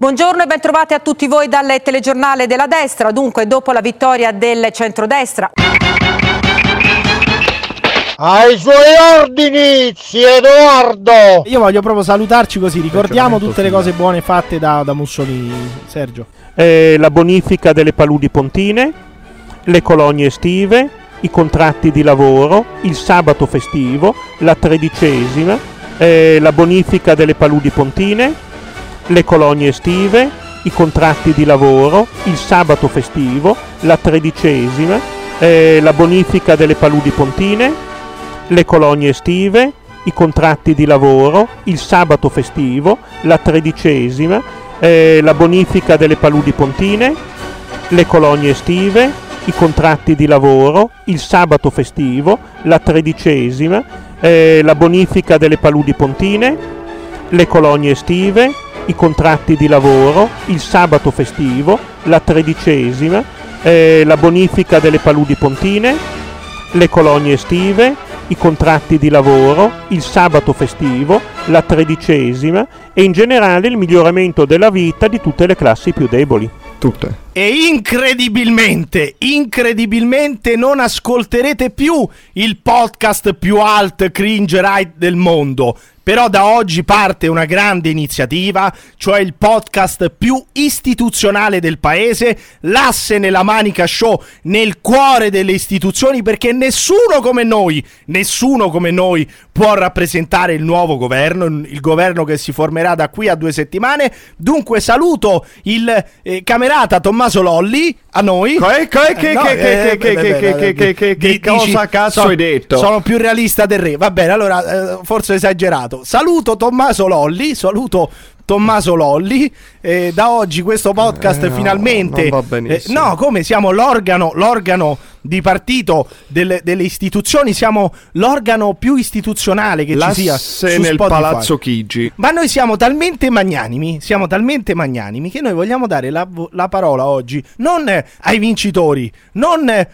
Buongiorno e bentrovati a tutti voi dal telegiornale della destra. Dunque, dopo la vittoria del centrodestra. Ai suoi ordini, Edoardo! Io voglio proprio salutarci così, ricordiamo tutte le cose buone fatte da, da Mussolini, Sergio. Eh, la bonifica delle paludi pontine, le colonie estive, i contratti di lavoro, il sabato festivo, la tredicesima, eh, la bonifica delle paludi pontine, le colonie estive, i contratti di lavoro, il sabato festivo, la tredicesima, eh, la bonifica delle paludi pontine, le colonie estive, i contratti di lavoro, il sabato festivo, la tredicesima, eh, la bonifica delle paludi pontine, le colonie estive, i contratti di lavoro, il sabato festivo, la tredicesima, eh, la bonifica delle paludi pontine, le colonie estive, i contratti di lavoro, il sabato festivo, la tredicesima, eh, la bonifica delle paludi pontine, le colonie estive, i contratti di lavoro, il sabato festivo, la tredicesima e in generale il miglioramento della vita di tutte le classi più deboli. Tutte. E incredibilmente, incredibilmente non ascolterete più il podcast più alt cringe right del mondo però da oggi parte una grande iniziativa, cioè il podcast più istituzionale del paese, l'asse nella manica show nel cuore delle istituzioni perché nessuno come noi, nessuno come noi può rappresentare il nuovo governo, il governo che si formerà da qui a due settimane. Dunque saluto il eh, camerata Tommaso Lolli a noi. Che, cosa cazzo hai detto? Sono più realista del re. Va bene, allora eh, forse ho esagerato. Saluto Tommaso Lolli, saluto Tommaso Lolli. Eh, da oggi questo podcast eh, no, finalmente... Eh, no, come siamo l'organo, l'organo di partito delle, delle, istituzioni, siamo l'organo più istituzionale che L'asse ci sia su nel Spotify. Palazzo Chigi. Ma noi siamo talmente magnanimi, siamo talmente magnanimi che noi vogliamo dare la, la parola oggi non ai vincitori, non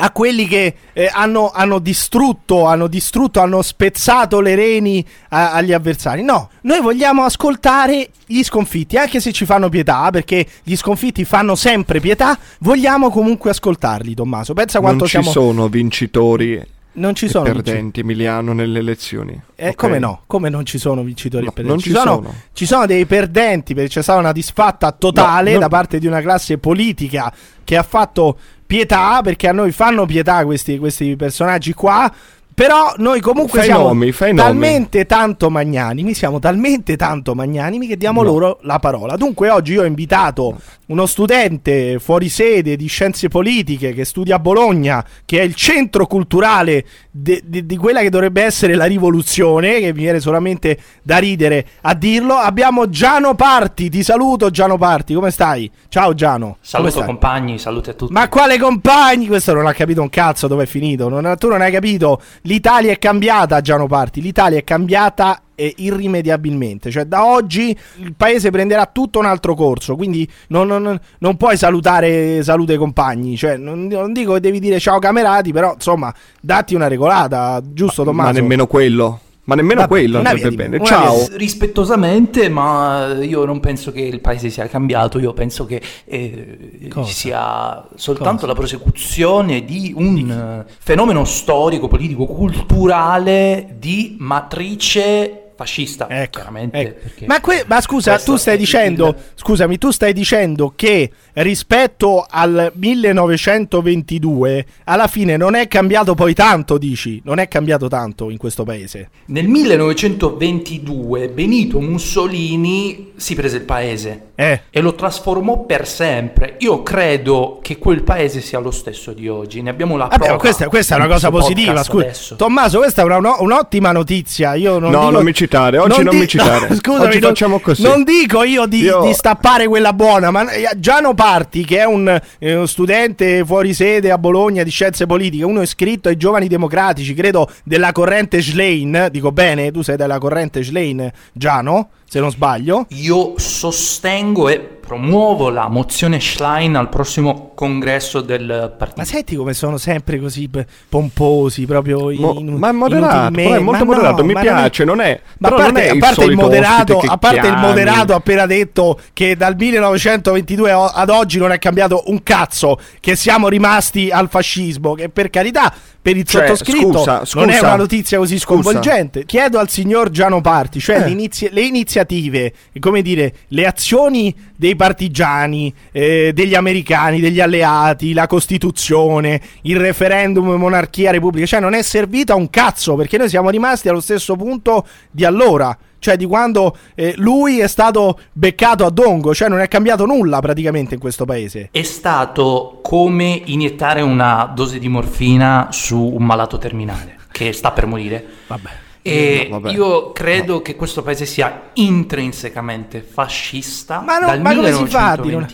a quelli che eh, hanno, hanno, distrutto, hanno distrutto, hanno spezzato le reni a, agli avversari. No, noi vogliamo ascoltare gli sconfitti, anche se ci fanno pietà, perché gli sconfitti fanno sempre pietà, vogliamo comunque ascoltarli, Tommaso. Pensa quanto non siamo... ci sono vincitori non ci sono perdenti, Emiliano, nelle elezioni. Eh, okay. Come no? Come non ci sono vincitori no, e perdenti? Ci, ci, sono, sono. ci, sono, dei perdenti perché c'è stata una disfatta totale no, da parte di una classe politica che ha fatto pietà, perché a noi fanno pietà questi, questi personaggi qua. Però noi comunque fai siamo nomi, talmente tanto magnanimi, siamo talmente tanto magnanimi che diamo no. loro la parola. Dunque oggi io ho invitato uno studente fuori sede di scienze politiche che studia a Bologna, che è il centro culturale de, de, di quella che dovrebbe essere la rivoluzione, che mi viene solamente da ridere a dirlo. Abbiamo Giano Parti, ti saluto Giano Parti, come stai? Ciao Giano. Saluto compagni, saluti a tutti. Ma quale compagni? Questo non ha capito un cazzo dove è finito, non, tu non hai capito. L'Italia è cambiata Giano Parti, l'Italia è cambiata eh, irrimediabilmente. Cioè, da oggi il paese prenderà tutto un altro corso. Quindi non, non, non puoi salutare salute compagni. Cioè, non, non, dico che devi dire ciao camerati, però insomma, datti una regolata, giusto, Tommaso? Ma nemmeno quello. Ma nemmeno Vabbè, quello andrebbe bene. Ciao. Rispettosamente, ma io non penso che il paese sia cambiato. Io penso che eh, sia soltanto Cosa? la prosecuzione di un di fenomeno storico, politico, culturale di matrice fascista, ecco, chiaramente. Ecco. Ma, que- ma, scusa, tu stai dicendo, il... scusami, tu stai dicendo che rispetto al 1922 alla fine non è cambiato poi tanto, dici? Non è cambiato tanto in questo paese. Nel 1922 Benito Mussolini si prese il paese eh. e lo trasformò per sempre. Io credo che quel paese sia lo stesso di oggi. Ne abbiamo la Vabbè, prova. Questa, questa è una cosa positiva. Scusa, Tommaso, questa è una, un'ottima notizia. Io non no, dico... non mi citare. Oggi non, non di... mi citare. No, scusami, Oggi non, facciamo così. Non dico io di, io di, stappare quella buona, ma eh, Giano Parti, che è un, eh, studente fuori sede a Bologna di scienze politiche, uno iscritto ai giovani democratici, credo della corrente Schlein. Dico bene, tu sei della corrente Schlein, Giano, se non sbaglio. Io sostengo e promuovo la mozione Schlein al prossimo congresso del partito. Ma senti come sono sempre così pomposi, proprio Mo, in, ma è moderato, è molto ma moderato, no, mi piace, non è, ma a parte, il, a parte il moderato, a parte il moderato appena detto che dal 1922 ad oggi non è cambiato un cazzo, che siamo rimasti al fascismo, che per carità per il cioè, sottoscritto scusa, scusa, non è una notizia così sconvolgente. Scusa. Chiedo al signor Giano Parti, cioè eh. inizi- le iniziative, come dire, le azioni dei partigiani, eh, degli americani, degli alleati, la Costituzione, il referendum, monarchia, repubblica, cioè non è servita un cazzo perché noi siamo rimasti allo stesso punto di allora cioè di quando eh, lui è stato beccato a Dongo, cioè non è cambiato nulla praticamente in questo paese. È stato come iniettare una dose di morfina su un malato terminale che sta per morire. Vabbè. E no, io credo no. che questo paese sia intrinsecamente fascista ma, no, ma come si fa a dire una,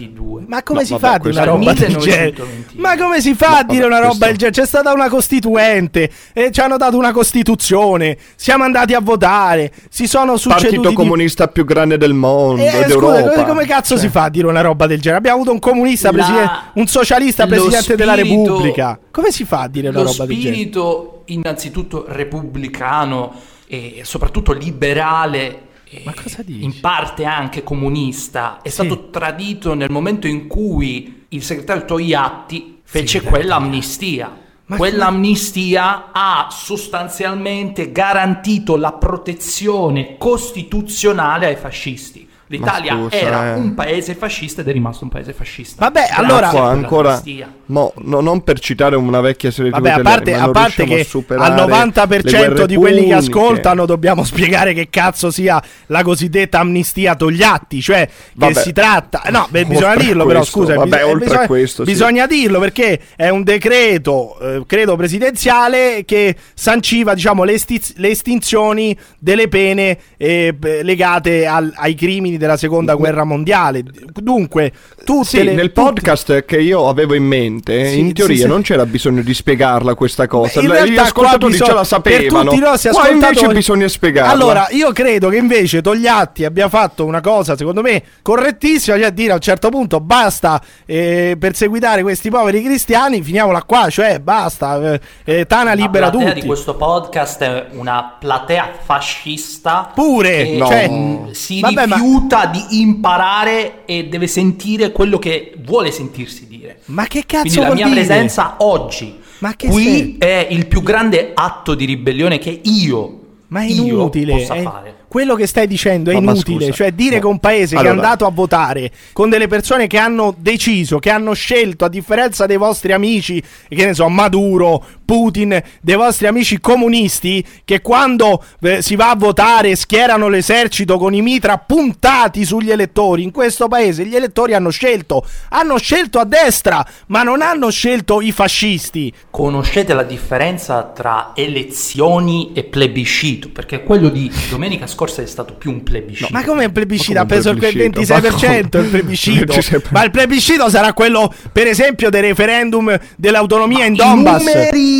ma come no, si fa a dire una roba del genere? Ma come si fa a dire una roba del genere? C'è stata una costituente, e ci hanno dato una costituzione, siamo andati a votare, si sono succeduti Partito comunista più grande del mondo, eh, d'Europa. Scusa, come cazzo cioè. si fa a dire una roba del genere? Abbiamo avuto un comunista, La... presidente, un socialista presidente spirito... della Repubblica. Come si fa a dire una roba del genere? Lo spirito innanzitutto repubblicano e soprattutto liberale ma cosa dici? in parte anche comunista, è sì. stato tradito nel momento in cui il segretario Togliatti fece sì, quell'amnistia. Ma Quell'amnistia ha sostanzialmente garantito la protezione costituzionale ai fascisti. L'Italia scusa, era eh. un paese fascista ed è rimasto un paese fascista. Vabbè, Grazie allora ancora mo, no, non per citare una vecchia serie Vabbè, a parte, a parte che al 90% di quelli che ascoltano dobbiamo spiegare che cazzo sia la cosiddetta amnistia Togliatti, cioè Vabbè. che si tratta No, beh, bisogna dirlo questo, però, scusa, Vabbè, bisogna, oltre bisogna, questo, bisogna dirlo perché è un decreto eh, credo presidenziale che sanciva, diciamo, le, esti- le estinzioni delle pene eh, legate al, ai crimini crimini della seconda guerra mondiale. Dunque, tutte sì, le, nel podcast tutte... che io avevo in mente, sì, in teoria sì, non c'era bisogno di spiegarla questa cosa. In realtà, Gli ascoltatori bisog... già la sapevano. Per tutti i nostri qua invece bisogna spiegarla. Allora, io credo che invece Togliatti abbia fatto una cosa, secondo me, correttissima, cioè a dire a un certo punto basta eh, perseguitare questi poveri cristiani, finiamola qua, cioè basta, eh, eh Tana libera tutti. La platea di questo podcast è una platea fascista. Pure, che, no. cioè, si Vabbè, rifiuta ma... di imparare e deve sentire quello che vuole sentirsi dire. Ma che cazzo Quindi la mia dire? presenza oggi qui sei? è il più grande atto di ribellione che io ma è inutile. È, quello che stai dicendo è ma inutile. Ma cioè, dire no. che un paese allora. che è andato a votare con delle persone che hanno deciso, che hanno scelto, a differenza dei vostri amici, che ne so, Maduro, Putin, dei vostri amici comunisti, che quando eh, si va a votare schierano l'esercito con i mitra puntati sugli elettori. In questo paese gli elettori hanno scelto, hanno scelto a destra, ma non hanno scelto i fascisti. Conoscete la differenza tra elezioni e plebiscito? perché quello di domenica scorsa è stato più un plebiscito. No, ma come un plebiscito? Ha preso il 26% il plebiscito. ma il plebiscito sarà quello, per esempio, del referendum dell'autonomia ma in Donbass. I numeri,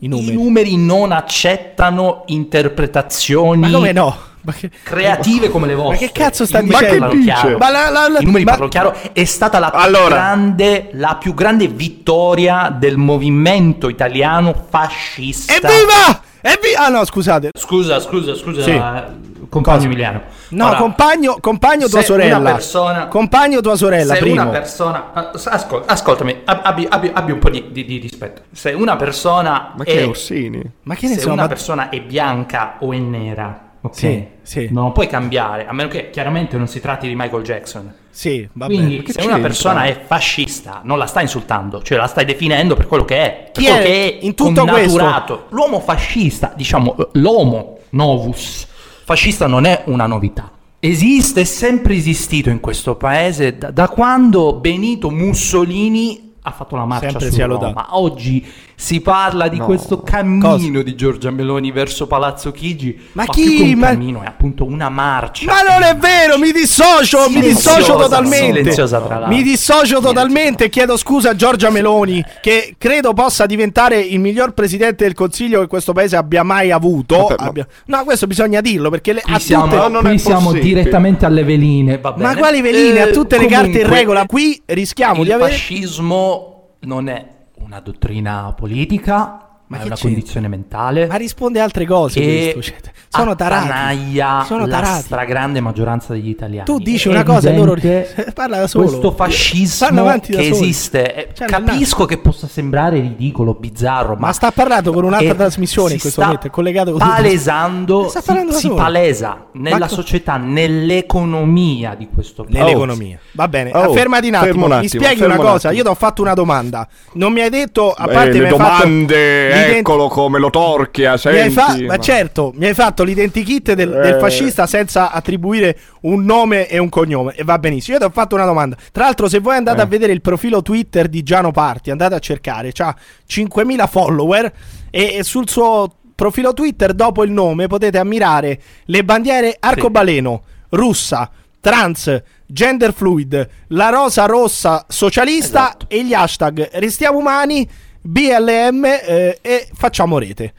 I numeri. I numeri non accettano interpretazioni. Ma come no? Che, creative come le vostre. Ma che cazzo sta dicendo? Ma che dice? Ma la, la, la, I numeri ma... parlano chiaro. È stata la più, allora. grande, la più grande vittoria del movimento italiano fascista. Evviva! Evviva! Ah no, scusate. Scusa, scusa, scusa. Sì. Compagno Cosa? Emiliano. No, Ora, compagno, compagno tua sorella. Persona, compagno tua sorella. Se primo. una persona. Ascol, ascoltami, abbi, abbi, abbi, un po' di, di, di, rispetto. Se una persona. Ma che è Orsini? Ma che ne se so, una ma... persona è bianca o è nera Ok, sì, sì. non puoi cambiare, a meno che chiaramente non si tratti di Michael Jackson. Sì, va Quindi se una persona è fascista, non la stai insultando, cioè la stai definendo per quello che è, Chi è, che è in tutto questo? L'uomo fascista, diciamo, l'homo novus fascista non è una novità. Esiste, è sempre esistito in questo paese da, da quando Benito Mussolini ha fatto la marcia Sempre su Roma. lodato. Ma oggi si parla di No. questo cammino di Giorgia Meloni verso Palazzo Chigi. Ma più chi? Ma- cammino è appunto una marcia. Ma non è vero, mi dissocio, mi dissocio totalmente. silenziosa, tra l'altro. Mi dissocio totalmente e chiedo scusa a Giorgia Meloni, che credo possa diventare il miglior presidente del Consiglio che questo paese abbia mai avuto. Vabbè, ma- Abbia- No, questo bisogna dirlo perché le, Qui a siamo, tutte- No, qui siamo direttamente alle veline. va Ma quali veline? a Eh, tutte le carte in comunque, regola. Qui rischiamo di Il avere. fascismo non è una dottrina politica, ma, che è una c'entra? condizione mentale. Ma risponde a altre cose. che questo, cioè, sono tarati. Sono la tarati. stragrande maggioranza degli italiani. Tu dici È una cosa e loro parla da solo. Questo fascismo che soli. esiste, eh, Cioè, capisco che possa sembrare ridicolo, bizzarro, ma, Ma sta parlando con un'altra eh, trasmissione in questo momento, è collegato con palesando, Sta si, si palesa nella co- società, nell'economia di questo paese. Nell'economia. Va bene, Oh, fermati un attimo. fermo un Mi attimo, spieghi fermo una un cosa. attimo. Io ti ho fatto una domanda. Non mi hai detto, a Beh, parte le mi hai fatto domande, l'ident- eccolo come lo torchia, Mi senti. hai fa- ma ma- certo, mi hai fatto l'identikit del, del Eh. fascista senza attribuire un nome e un cognome. E va benissimo. Io ti ho fatto una domanda. Tra l'altro, se voi andate Eh. a vedere il profilo Twitter di Giano Parti, andate a cercare, c'ha 5.000 follower e, e sul suo profilo Twitter, dopo il nome, potete ammirare le bandiere arcobaleno, russa, trans, gender fluid, la rosa rossa socialista Esatto. e gli hashtag restiamo umani, BLM eh, e facciamo rete.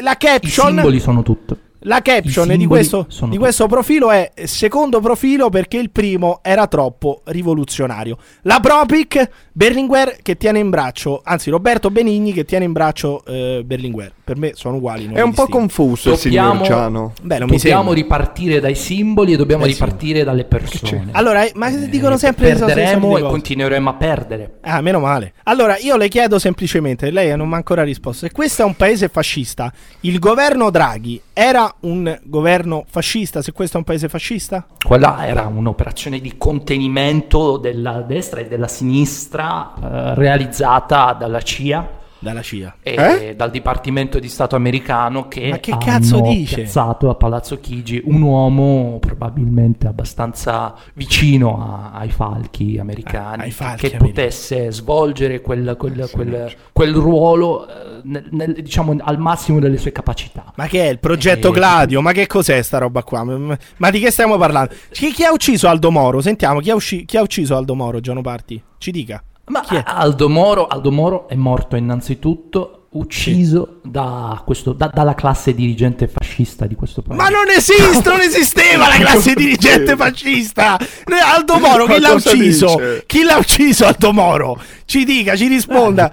La I caption simboli sono tutto. La caption di questo, di questo profilo è secondo profilo perché il primo era troppo rivoluzionario. La Propic Berlinguer che tiene in braccio, anzi Roberto Benigni che tiene in braccio eh, Berlinguer. Per me sono uguali. non È un po' confuso il signor Dobbiamo, Ciano. Beh, dobbiamo ripartire dai simboli e dobbiamo Eh, sì. ripartire dalle persone. Allora, eh, ma Eh, dicono sempre stesse perderemo e continueremo a perdere. Ah, meno male. Allora, io le chiedo semplicemente, lei non mi ha ancora risposto, se questo è un paese fascista, il governo Draghi era un governo fascista, se questo è un paese fascista? Quella era un'operazione di contenimento della destra e della sinistra eh, realizzata dalla CIA Dalla CIA. e Eh? dal Dipartimento di Stato americano che, Ma che cazzo hanno dice? piazzato a Palazzo Chigi un uomo probabilmente abbastanza vicino a- ai falchi americani Ah, ai che- falchi che americani. potesse svolgere quel, quel- quel- quel ruolo eh, nel- nel- diciamo al massimo delle sue capacità. Ma che è il progetto Eh, Gladio? Ma che cos'è sta roba qua? Ma ma di che stiamo parlando? Chi, chi ha ucciso Aldo Moro? Sentiamo, chi ha, usci- chi ha ucciso Aldo Moro, Giano Parti? Ci dica. Ma Chi è? Aldo Moro, Aldo Moro è morto innanzitutto ucciso da questo- da- dalla classe dirigente fascista di questo paese. Ma non esiste, non esisteva la classe dirigente fascista. Eh, Aldo Moro, chi l'ha ucciso? dice? Chi l'ha ucciso Aldo Moro? Ci dica, ci risponda.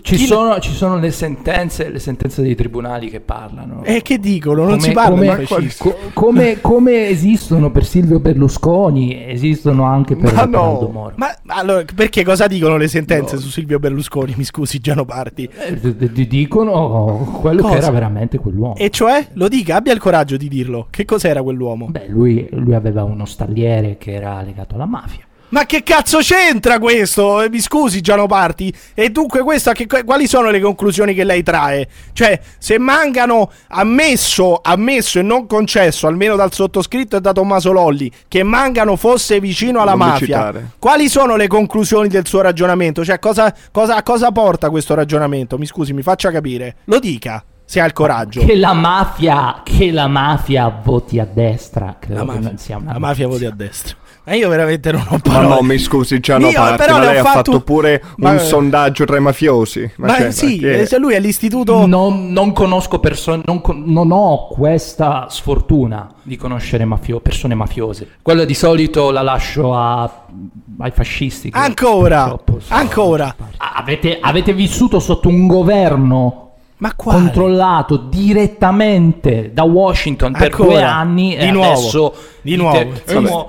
Ci Chi- sono, ci sono le sentenze, le sentenze dei tribunali che parlano. E che dicono? Non Come- si parla come, co- come- come esistono per Silvio Berlusconi, esistono anche per, Ma no. Moro. Ma allora, perché cosa dicono le sentenze su Silvio Berlusconi? Mi scusi, Giano Parti. Eh, dicono quello Cosa? che era veramente quell'uomo. E cioè, lo dica, abbia il coraggio di dirlo. Che cos'era quell'uomo? Beh, lui, lui aveva uno stalliere che era legato alla mafia. Ma che cazzo c'entra questo? Eh, Mi scusi, Giano Parti. E dunque, questa, che, quali sono le conclusioni che lei trae? Cioè, se Mangano ammesso, ammesso e non concesso, almeno dal sottoscritto e da Tommaso Lolli, che Mangano fosse vicino alla Non mafia, citare. quali sono le conclusioni del suo ragionamento? Cioè, cosa, cosa, a cosa porta questo ragionamento? Mi scusi, mi faccia capire. Lo dica, se ha il coraggio. Che la mafia, che la mafia voti a destra. Credo La che mafia, non sia una la mafia voti a destra. Ma io veramente non ho Ma parole. no, mi scusi, Giano Io, Parti, ma lei ha fatto- fatto pure Ma- un sondaggio tra i mafiosi. Ma cioè, sì, che- eh, se lui è l'istituto... Non, non conosco persone, non, con- non ho questa sfortuna di conoscere mafio- persone mafiose. Quella di solito la lascio a- ai fascisti. che Ancora, ancora. Avete, avete vissuto sotto un governo Ma quale? controllato direttamente da Washington per Ancora? due anni Di e nuovo, adesso di nuovo. "Eh, ma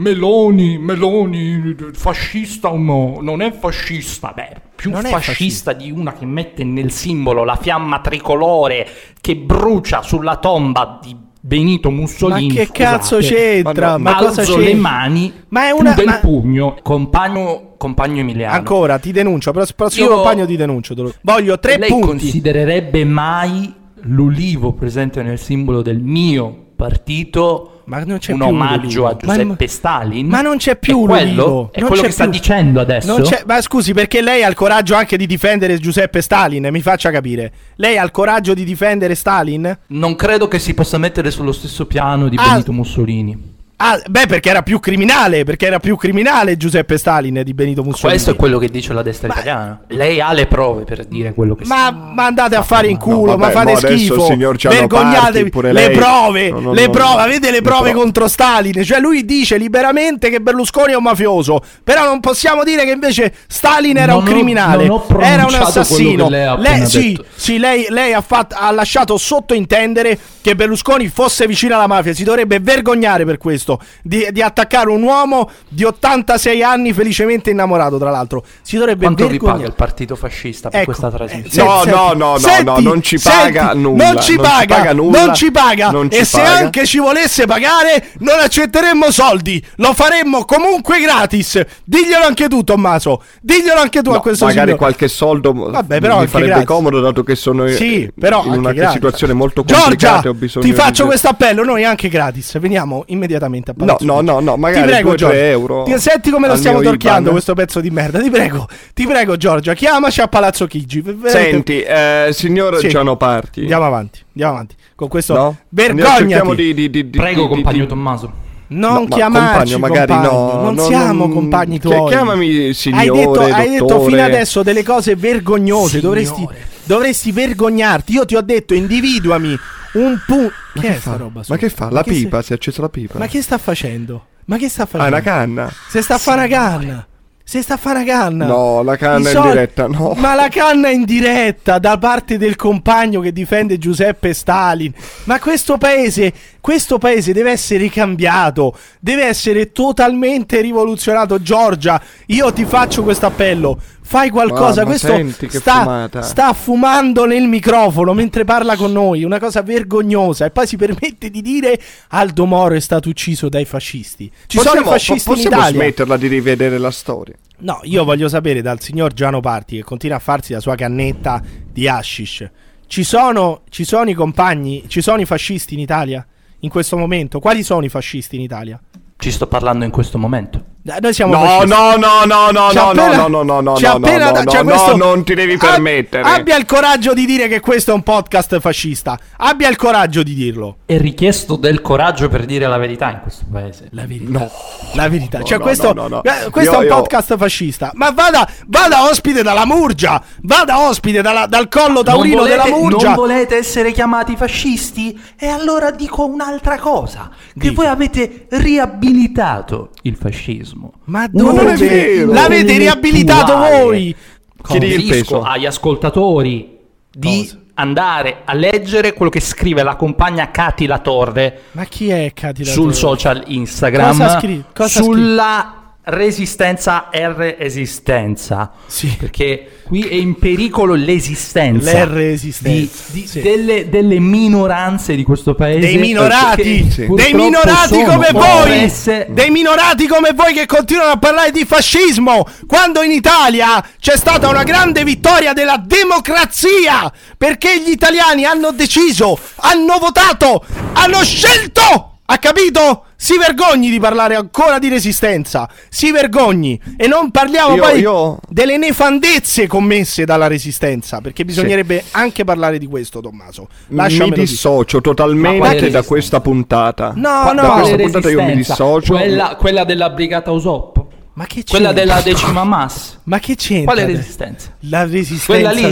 Meloni, Meloni, fascista o no? Non è fascista, beh, più è fascista, di una che mette nel simbolo la fiamma tricolore che brucia sulla tomba di Benito Ma Mussolini. che scusate. cazzo c'entra? Ma Ma, cosa Alzo c'entra? le mani Ma è una- del ma- pugno, compagno, compagno Emiliano. Ancora, ti denuncio. Pross- Prossimo Io- compagno ti denuncio. lo- Voglio tre Lei punti. considererebbe mai l'ulivo presente nel simbolo del mio partito Ma non c'è un più omaggio a Ludovico. Ma- Giuseppe Stalin. Ma non c'è più È quello? È Non quello che sta più. dicendo adesso? Ma scusi, perché lei ha il coraggio anche di difendere Giuseppe Stalin? Mi faccia capire. Lei ha il coraggio di difendere Stalin? Non credo che si possa mettere sullo stesso piano di Ah. Benito Mussolini. Ah, beh, perché era più criminale. Perché era più criminale Giuseppe Stalin di Benito Mussolini. Questo è quello che dice la destra italiana. Lei ha le prove per dire quello che Ma, ma andate a fare in culo, No, vabbè, ma fate schifo. Vergognatevi. Parti, pure le lei. prove, No, no, le no, prove, no. avete le prove contro Stalin. Cioè, lui dice liberamente che Berlusconi è un mafioso. Però non possiamo dire che invece Stalin era Non un criminale. ho era un assassino. lei ha appena sì, sì, lei, lei ha, fatto- ha lasciato sottointendere che Berlusconi fosse vicino alla mafia. Si dovrebbe vergognare per questo. Di, di attaccare un uomo di 86 anni, felicemente innamorato, tra l'altro. Si dovrebbe Quanto vi vergognare. paga il partito fascista per Ecco, questa eh, trasmissione? No, senti, no, no, no, senti, no, non ci senti, paga nulla, Non ci non ci paga, paga nulla, non ci paga. non ci e se paga. anche ci volesse pagare, non accetteremmo soldi. Lo faremmo comunque gratis. Diglielo anche tu, Tommaso. Diglielo anche tu a No, questo magari signore. qualche soldo Vabbè, però mi farebbe gratis. comodo dato che sono Sì, però in una gratis. situazione molto complicata Giorgia, ho bisogno ti di- faccio questo appello, noi anche gratis. Veniamo immediatamente a No, no, no, no, magari Ti prego, 2-3 Giorgia. euro Ti senti come lo stiamo torchiando questo pezzo di merda? Ti prego, ti prego, Giorgia, chiamaci a Palazzo Chigi. Veramente- Senti, eh, signor Sì. Giano Parti. Andiamo avanti, andiamo avanti. Con questo No? Cerchiamo di, di, di, Prego, di- di- compagno di- Tommaso. Non No, ma chiamarci compagno, magari compagno, no, Non no, siamo non- compagni Chi- tuoi. chiamami signore, Hai detto, hai detto fino adesso delle cose vergognose. Dovresti, dovresti vergognarti. Io ti ho detto, individuami un punto. Ma Che che fa? roba? Ma che fa? La che pipa? se- Si è accesa la pipa? Ma che sta facendo? Ma che sta Ah, facendo? una canna? Se sta a fare una canna. Se sta a fare una canna. No, la canna I in diretta, no. Ma la canna in diretta da parte del compagno che difende Giuseppe Stalin. Ma questo paese, questo paese deve essere ricambiato, deve essere totalmente rivoluzionato. Giorgia, io ti faccio questo appello. Fai qualcosa, Mamma, questo senti che sta, sta fumando nel microfono mentre parla con noi, una cosa vergognosa e poi si permette di dire Aldo Moro è stato ucciso dai fascisti. Ci sono i Possiamo- fascisti po- in possiamo Italia. smetterla di rivedere la storia? No, io voglio sapere dal signor Giano Parti che continua a farsi la sua cannetta di hashish. Ci sono, ci sono i compagni, ci sono i fascisti in Italia? In questo momento? Quali sono i fascisti in Italia? Ci sto parlando in questo momento. Noi siamo No, fascisti. no, no, no, no, no, no, appena- no, no, no, no, no, appena no, da- no, cioè no, questo- non ti devi permettere. Abbia il coraggio di dire che questo è un podcast fascista. Abbia il coraggio di dirlo. È richiesto del coraggio per dire la verità in questo paese. La verità. No. La verità. No, cioè, no, questo, no, no, no. eh, questo Io- è un io- podcast fascista. Ma vada, vada ospite dalla Murgia. Vada ospite dalla- dal collo taurino volete, della Murgia. non volete essere chiamati fascisti? E allora dico un'altra cosa. Che Dica. voi avete riabilitato il fascismo. Ma Uno dove? non è vero. L'avete riabilitato voi? Chiedi il Consigliesco peso. agli ascoltatori di Cosa? andare a leggere quello che scrive la compagna Cati La Torre Ma chi è Cati La sul Torre? social Instagram Cosa scri- cosa sulla resistenza R esistenza Sì. perché qui è in pericolo l'esistenza L'R esistenza, di, di- sì. delle, delle minoranze di questo paese Dei minorati, Sì. dei minorati come voi, oppresse- dei minorati come voi che continuano a parlare di fascismo, quando in Italia c'è stata una grande vittoria della democrazia, perché gli italiani hanno deciso, hanno votato, hanno scelto, ha capito? Si vergogni di parlare ancora di resistenza, si vergogni e non parliamo Io- poi io- delle nefandezze commesse dalla resistenza, perché bisognerebbe anche parlare di questo, Tommaso. Mi Lasciamelo dire. dissocio quale totalmente da questa puntata. No, Qua- no. Da questa puntata io mi dissocio. quella, quella della brigata Usop Ma che c'è? quella della decima mass Ma che c'entra? quale resistenza? La resistenza Quella lì,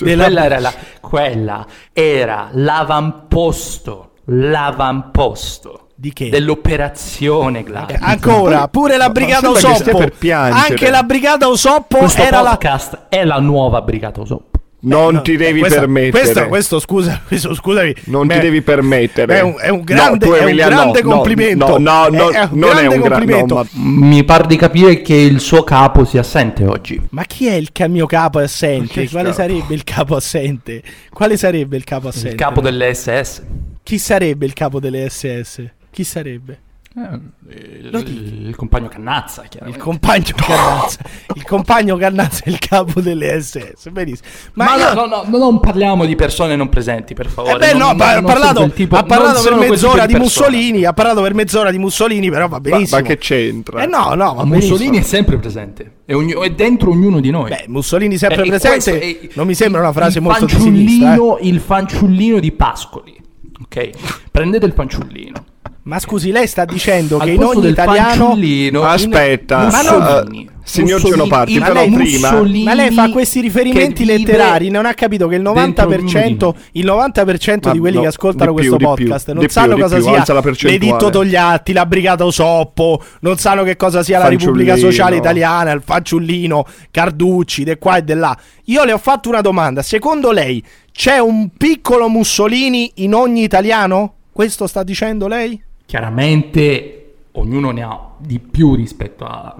della- quella, era la- quella era l'avamposto, l'avamposto? Dell'operazione Gladio. Eh, Ancora, pure la brigata Osoppo. Anche la brigata Osoppo Questo era la podcast è la nuova brigata Usop. Non No, ti devi questo- permettere. Questo, questo scusa, questo scusami. Non beh, ti devi permettere. È un, è un grande, No, è un grande no, complimento. No, no, no, è, è un non grande è un gra- complimento. no, ma- Mi par di capire che il suo capo sia assente oggi. Ma chi è il mio capo assente? Quale capo? sarebbe il capo assente? Quale sarebbe il capo assente? Il capo delle SS. Chi sarebbe il capo delle SS? Chi sarebbe? Eh, il, il compagno Cannazza, Il chiaramente. compagno Cannazza, il compagno Cannazza è il capo delle SS. Benissimo. Ma, Ma, io- no, no, no, non parliamo di persone non presenti, per favore. Eh beh, no, non- ma ha non parlato, tipo- ha parlato per mezz'ora di. Mussolini. Ha parlato per mezz'ora di Mussolini, però va Ma, benissimo. ma che c'entra? Eh no, no, va Mussolini è sempre presente, è, ogni- è dentro ognuno di noi. Beh, Mussolini sempre Eh, presente è- non mi sembra una frase il molto di sinistra. eh. fanciullino- Il fanciullino di Pascoli, ok? Prendete il fanciullino. Ma scusi, lei sta dicendo Al che in ogni del italiano fanciullino- Aspetta, Mussolini. eh, signor Mussolini- Genoparti, il- però lei- prima... Mussolini Ma lei fa questi riferimenti letterari, non ha capito che il 90%, dentro il 90% di quelli no, che ascoltano più, questo di più, podcast non più, sanno di cosa più, sia l'editto Togliatti, la Brigata Osoppo, non sanno che cosa sia la Repubblica. Sociale Italiana, il fanciullino, Carducci, di qua e di là. Io le ho fatto una domanda, secondo lei c'è un piccolo Mussolini in ogni italiano? Questo sta dicendo lei? Chiaramente ognuno ne ha di più rispetto a-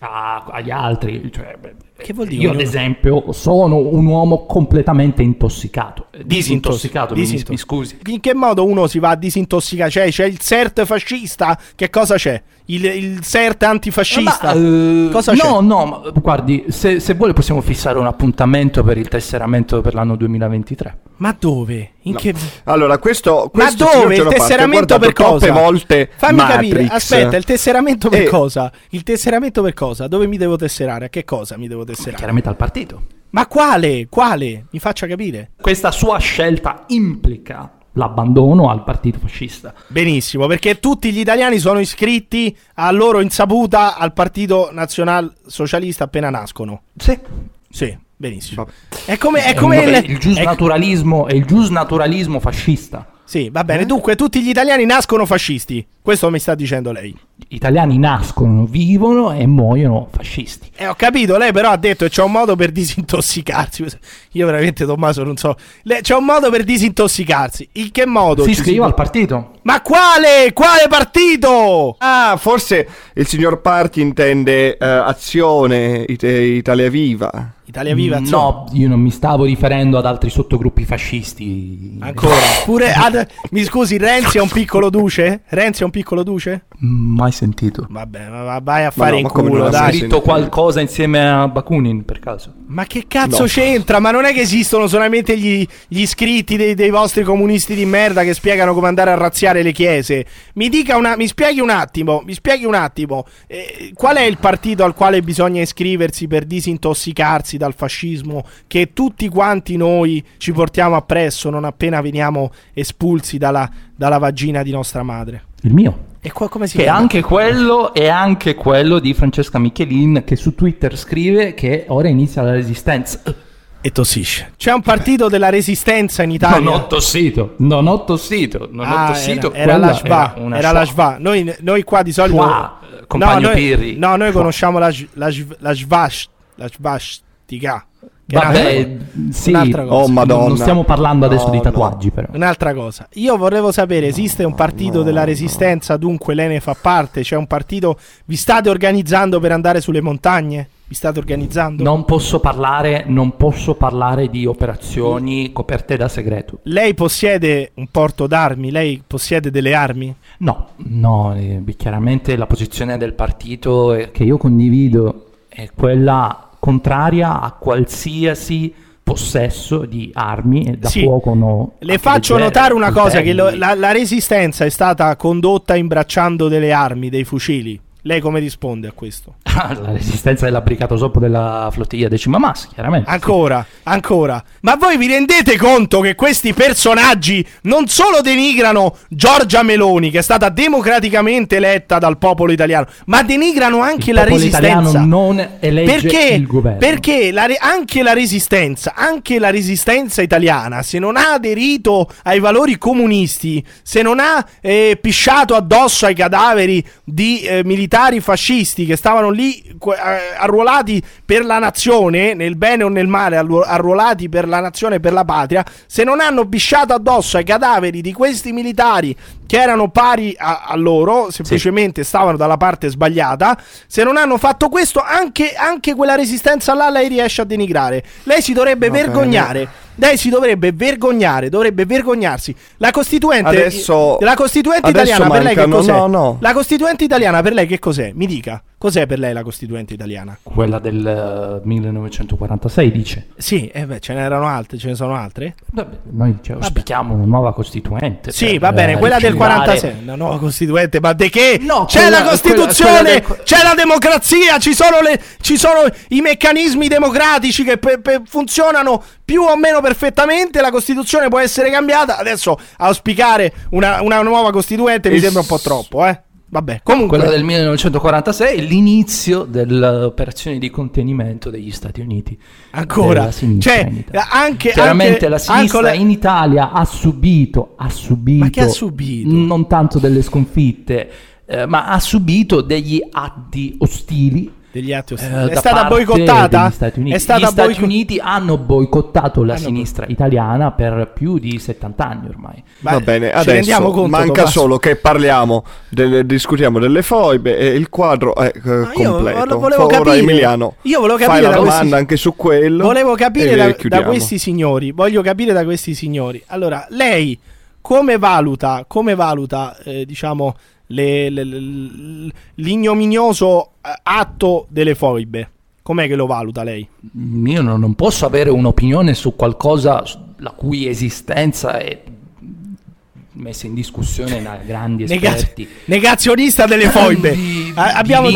a- agli altri. Cioè, Che vuol dire Io, ad ognuno? esempio, sono un uomo completamente intossicato. Eh, Disintossicato, mi, Disinto- mi scusi. In che modo uno si va a disintossicare? Cioè, c'è il CERT fascista? Che cosa c'è? Il, il CERT antifascista? Ma, eh, cosa no, c'è? no, ma guardi, se, se vuole possiamo fissare un appuntamento per il tesseramento per l'anno 2023. Ma dove? In No. che... Allora, questo, Ma questo dove? signor Il tesseramento per cosa? volte Fammi Matrix. capire. Aspetta, il tesseramento per Eh, cosa? Il tesseramento per cosa? Dove mi devo tesserare? A che cosa mi devo tesserare? Chiaramente al partito. Ma quale? Quale? Mi faccia capire. Questa sua scelta implica l'abbandono al partito fascista. Benissimo, perché tutti gli italiani sono iscritti a loro insaputa al Partito Nazional Socialista appena nascono. Sì. Sì, benissimo. Vabbè. È come, è È come un- il, è il è- giusnaturalismo, è il giusnaturalismo fascista. Sì, va Eh? bene. Dunque, tutti gli italiani nascono fascisti. Questo mi sta dicendo lei. Gli italiani nascono, vivono e muoiono fascisti. Eh, ho capito, lei però ha detto che c'è un modo per disintossicarsi. Io veramente, Tommaso, non so. Le- c'è un modo per disintossicarsi. In che modo? Si ci iscrive può- al partito. Ma quale? Quale partito? Ah, forse il signor Parti intende eh, Azione It- Italia Viva. Italia Viva, insomma. No, io non mi stavo riferendo ad altri sottogruppi fascisti. Ancora. Pure ad- mi scusi, Renzi è un piccolo duce? Renzi è un piccolo duce? Mai sentito. Vabbè, ma vai a Ma fare no, in culo, ha scritto qualcosa insieme a Bakunin per caso? Ma che cazzo No. c'entra? Ma non è che esistono solamente gli, gli iscritti dei, dei vostri comunisti di merda che spiegano come andare a razziare le chiese? Mi dica una, mi spieghi un attimo, mi spieghi un attimo, eh, qual è il partito al quale bisogna iscriversi per disintossicarsi dal fascismo che tutti quanti noi ci portiamo appresso non appena veniamo espulsi dalla, dalla vagina di nostra madre? Il mio. E qua come si Che chiama? anche quello è anche quello di Francesca Michelin che su Twitter scrive che ora inizia la resistenza. E tossisce. C'è un partito della resistenza in Italia. Non ho tossito, non ho tossito, non ho Ah, tossito. Era, era la Shva, una era la Shva. Shva. Noi, noi qua di solito... Eh, compagno noi, Pirri. No, noi Shva. conosciamo la, la, la la Shvastika. Vabbè, un'altra- sì, un'altra cosa. Oh, Madonna. non stiamo parlando adesso No, di no. tatuaggi però. Un'altra cosa, io volevo sapere, esiste un partito della resistenza, dunque lei ne fa parte? C'è un partito, vi state organizzando per andare sulle montagne? Vi state organizzando? Non posso parlare, non posso parlare di operazioni coperte da segreto. Lei possiede un porto d'armi? Lei possiede delle armi? No, no, eh, chiaramente la posizione del partito eh, che io condivido è quella contraria a qualsiasi possesso di armi da Sì. fuoco no. Le faccio leggere, notare una cosa, che lo- la, la resistenza è stata condotta imbracciando delle armi, dei fucili. Lei come risponde a questo? la resistenza della Brigata Soppo della flottiglia decima Mas, chiaramente. Ancora, ancora. Ma voi vi rendete conto che questi personaggi non solo denigrano Giorgia Meloni, che è stata democraticamente eletta dal popolo italiano, ma denigrano anche Il la resistenza. non elegge perché, il governo. Perché la re- anche la resistenza, anche la resistenza italiana, se non ha aderito ai valori comunisti, se non ha eh, pisciato addosso ai cadaveri di eh, militari fascisti che stavano lì eh, arruolati per la nazione, nel bene o nel male, arru- arruolati per la nazione e per la patria, se non hanno pisciato addosso ai cadaveri di questi militari che erano pari a, a loro, semplicemente stavano dalla parte sbagliata, se non hanno fatto questo, anche, anche quella resistenza là lei riesce a denigrare. Lei si dovrebbe Va bene. Lei si dovrebbe vergognare, dovrebbe vergognarsi. La Costituente, Adesso- la Costituente adesso italiana per lei che mancano- cos'è? no, no. La Costituente italiana per lei che cos'è? Mi dica, cos'è per lei la Costituente italiana? Quella del eh, 1946 dice. Sì, eh beh, ce n'erano altre, ce ne sono altre? Vabbè, noi cioè, auspichiamo una nuova costituente. Sì, per, va bene, eh, quella del ricevare- 46, la nuova Costituente, ma di che? No, c'è quella- la Costituzione, quella- quella del- c'è la democrazia, ci sono, le- ci sono i meccanismi democratici che pe- pe- funzionano più o meno perfettamente, la Costituzione può essere cambiata, adesso auspicare una, una nuova Costituente mi E sembra un po' troppo, eh? Vabbè, comunque... Quella del 1946 è l'inizio dell'operazione di contenimento degli Stati Uniti. Ancora, cioè, anche- Chiaramente anche- la sinistra ancora- in Italia ha subito, ha subito, Ma che ha subito? non tanto delle sconfitte, eh, ma ha subito degli atti ostili. Degli atti eh, ostili. è da stata boicottata? Stati Uniti. È stata Gli Stati boico- Uniti hanno boicottato la Hanno sinistra italiana per più di 70 anni ormai. Ma Va bene, adesso conto, manca Tommaso? solo che parliamo, delle- discutiamo delle foibe e il quadro è eh, completo. volevo Ora capire- Emiliano, io volevo capire fai la da domanda questi- anche su quello. Volevo capire da, da questi signori, voglio capire da questi signori. Allora, lei come valuta, come valuta eh, diciamo, le- le- le- l'ignominioso eh, atto delle foibe? Com'è che lo valuta lei? Io non, non posso avere un'opinione su qualcosa la cui esistenza è messa in discussione da grandi esperti. negazionista delle foibe. Di abbiamo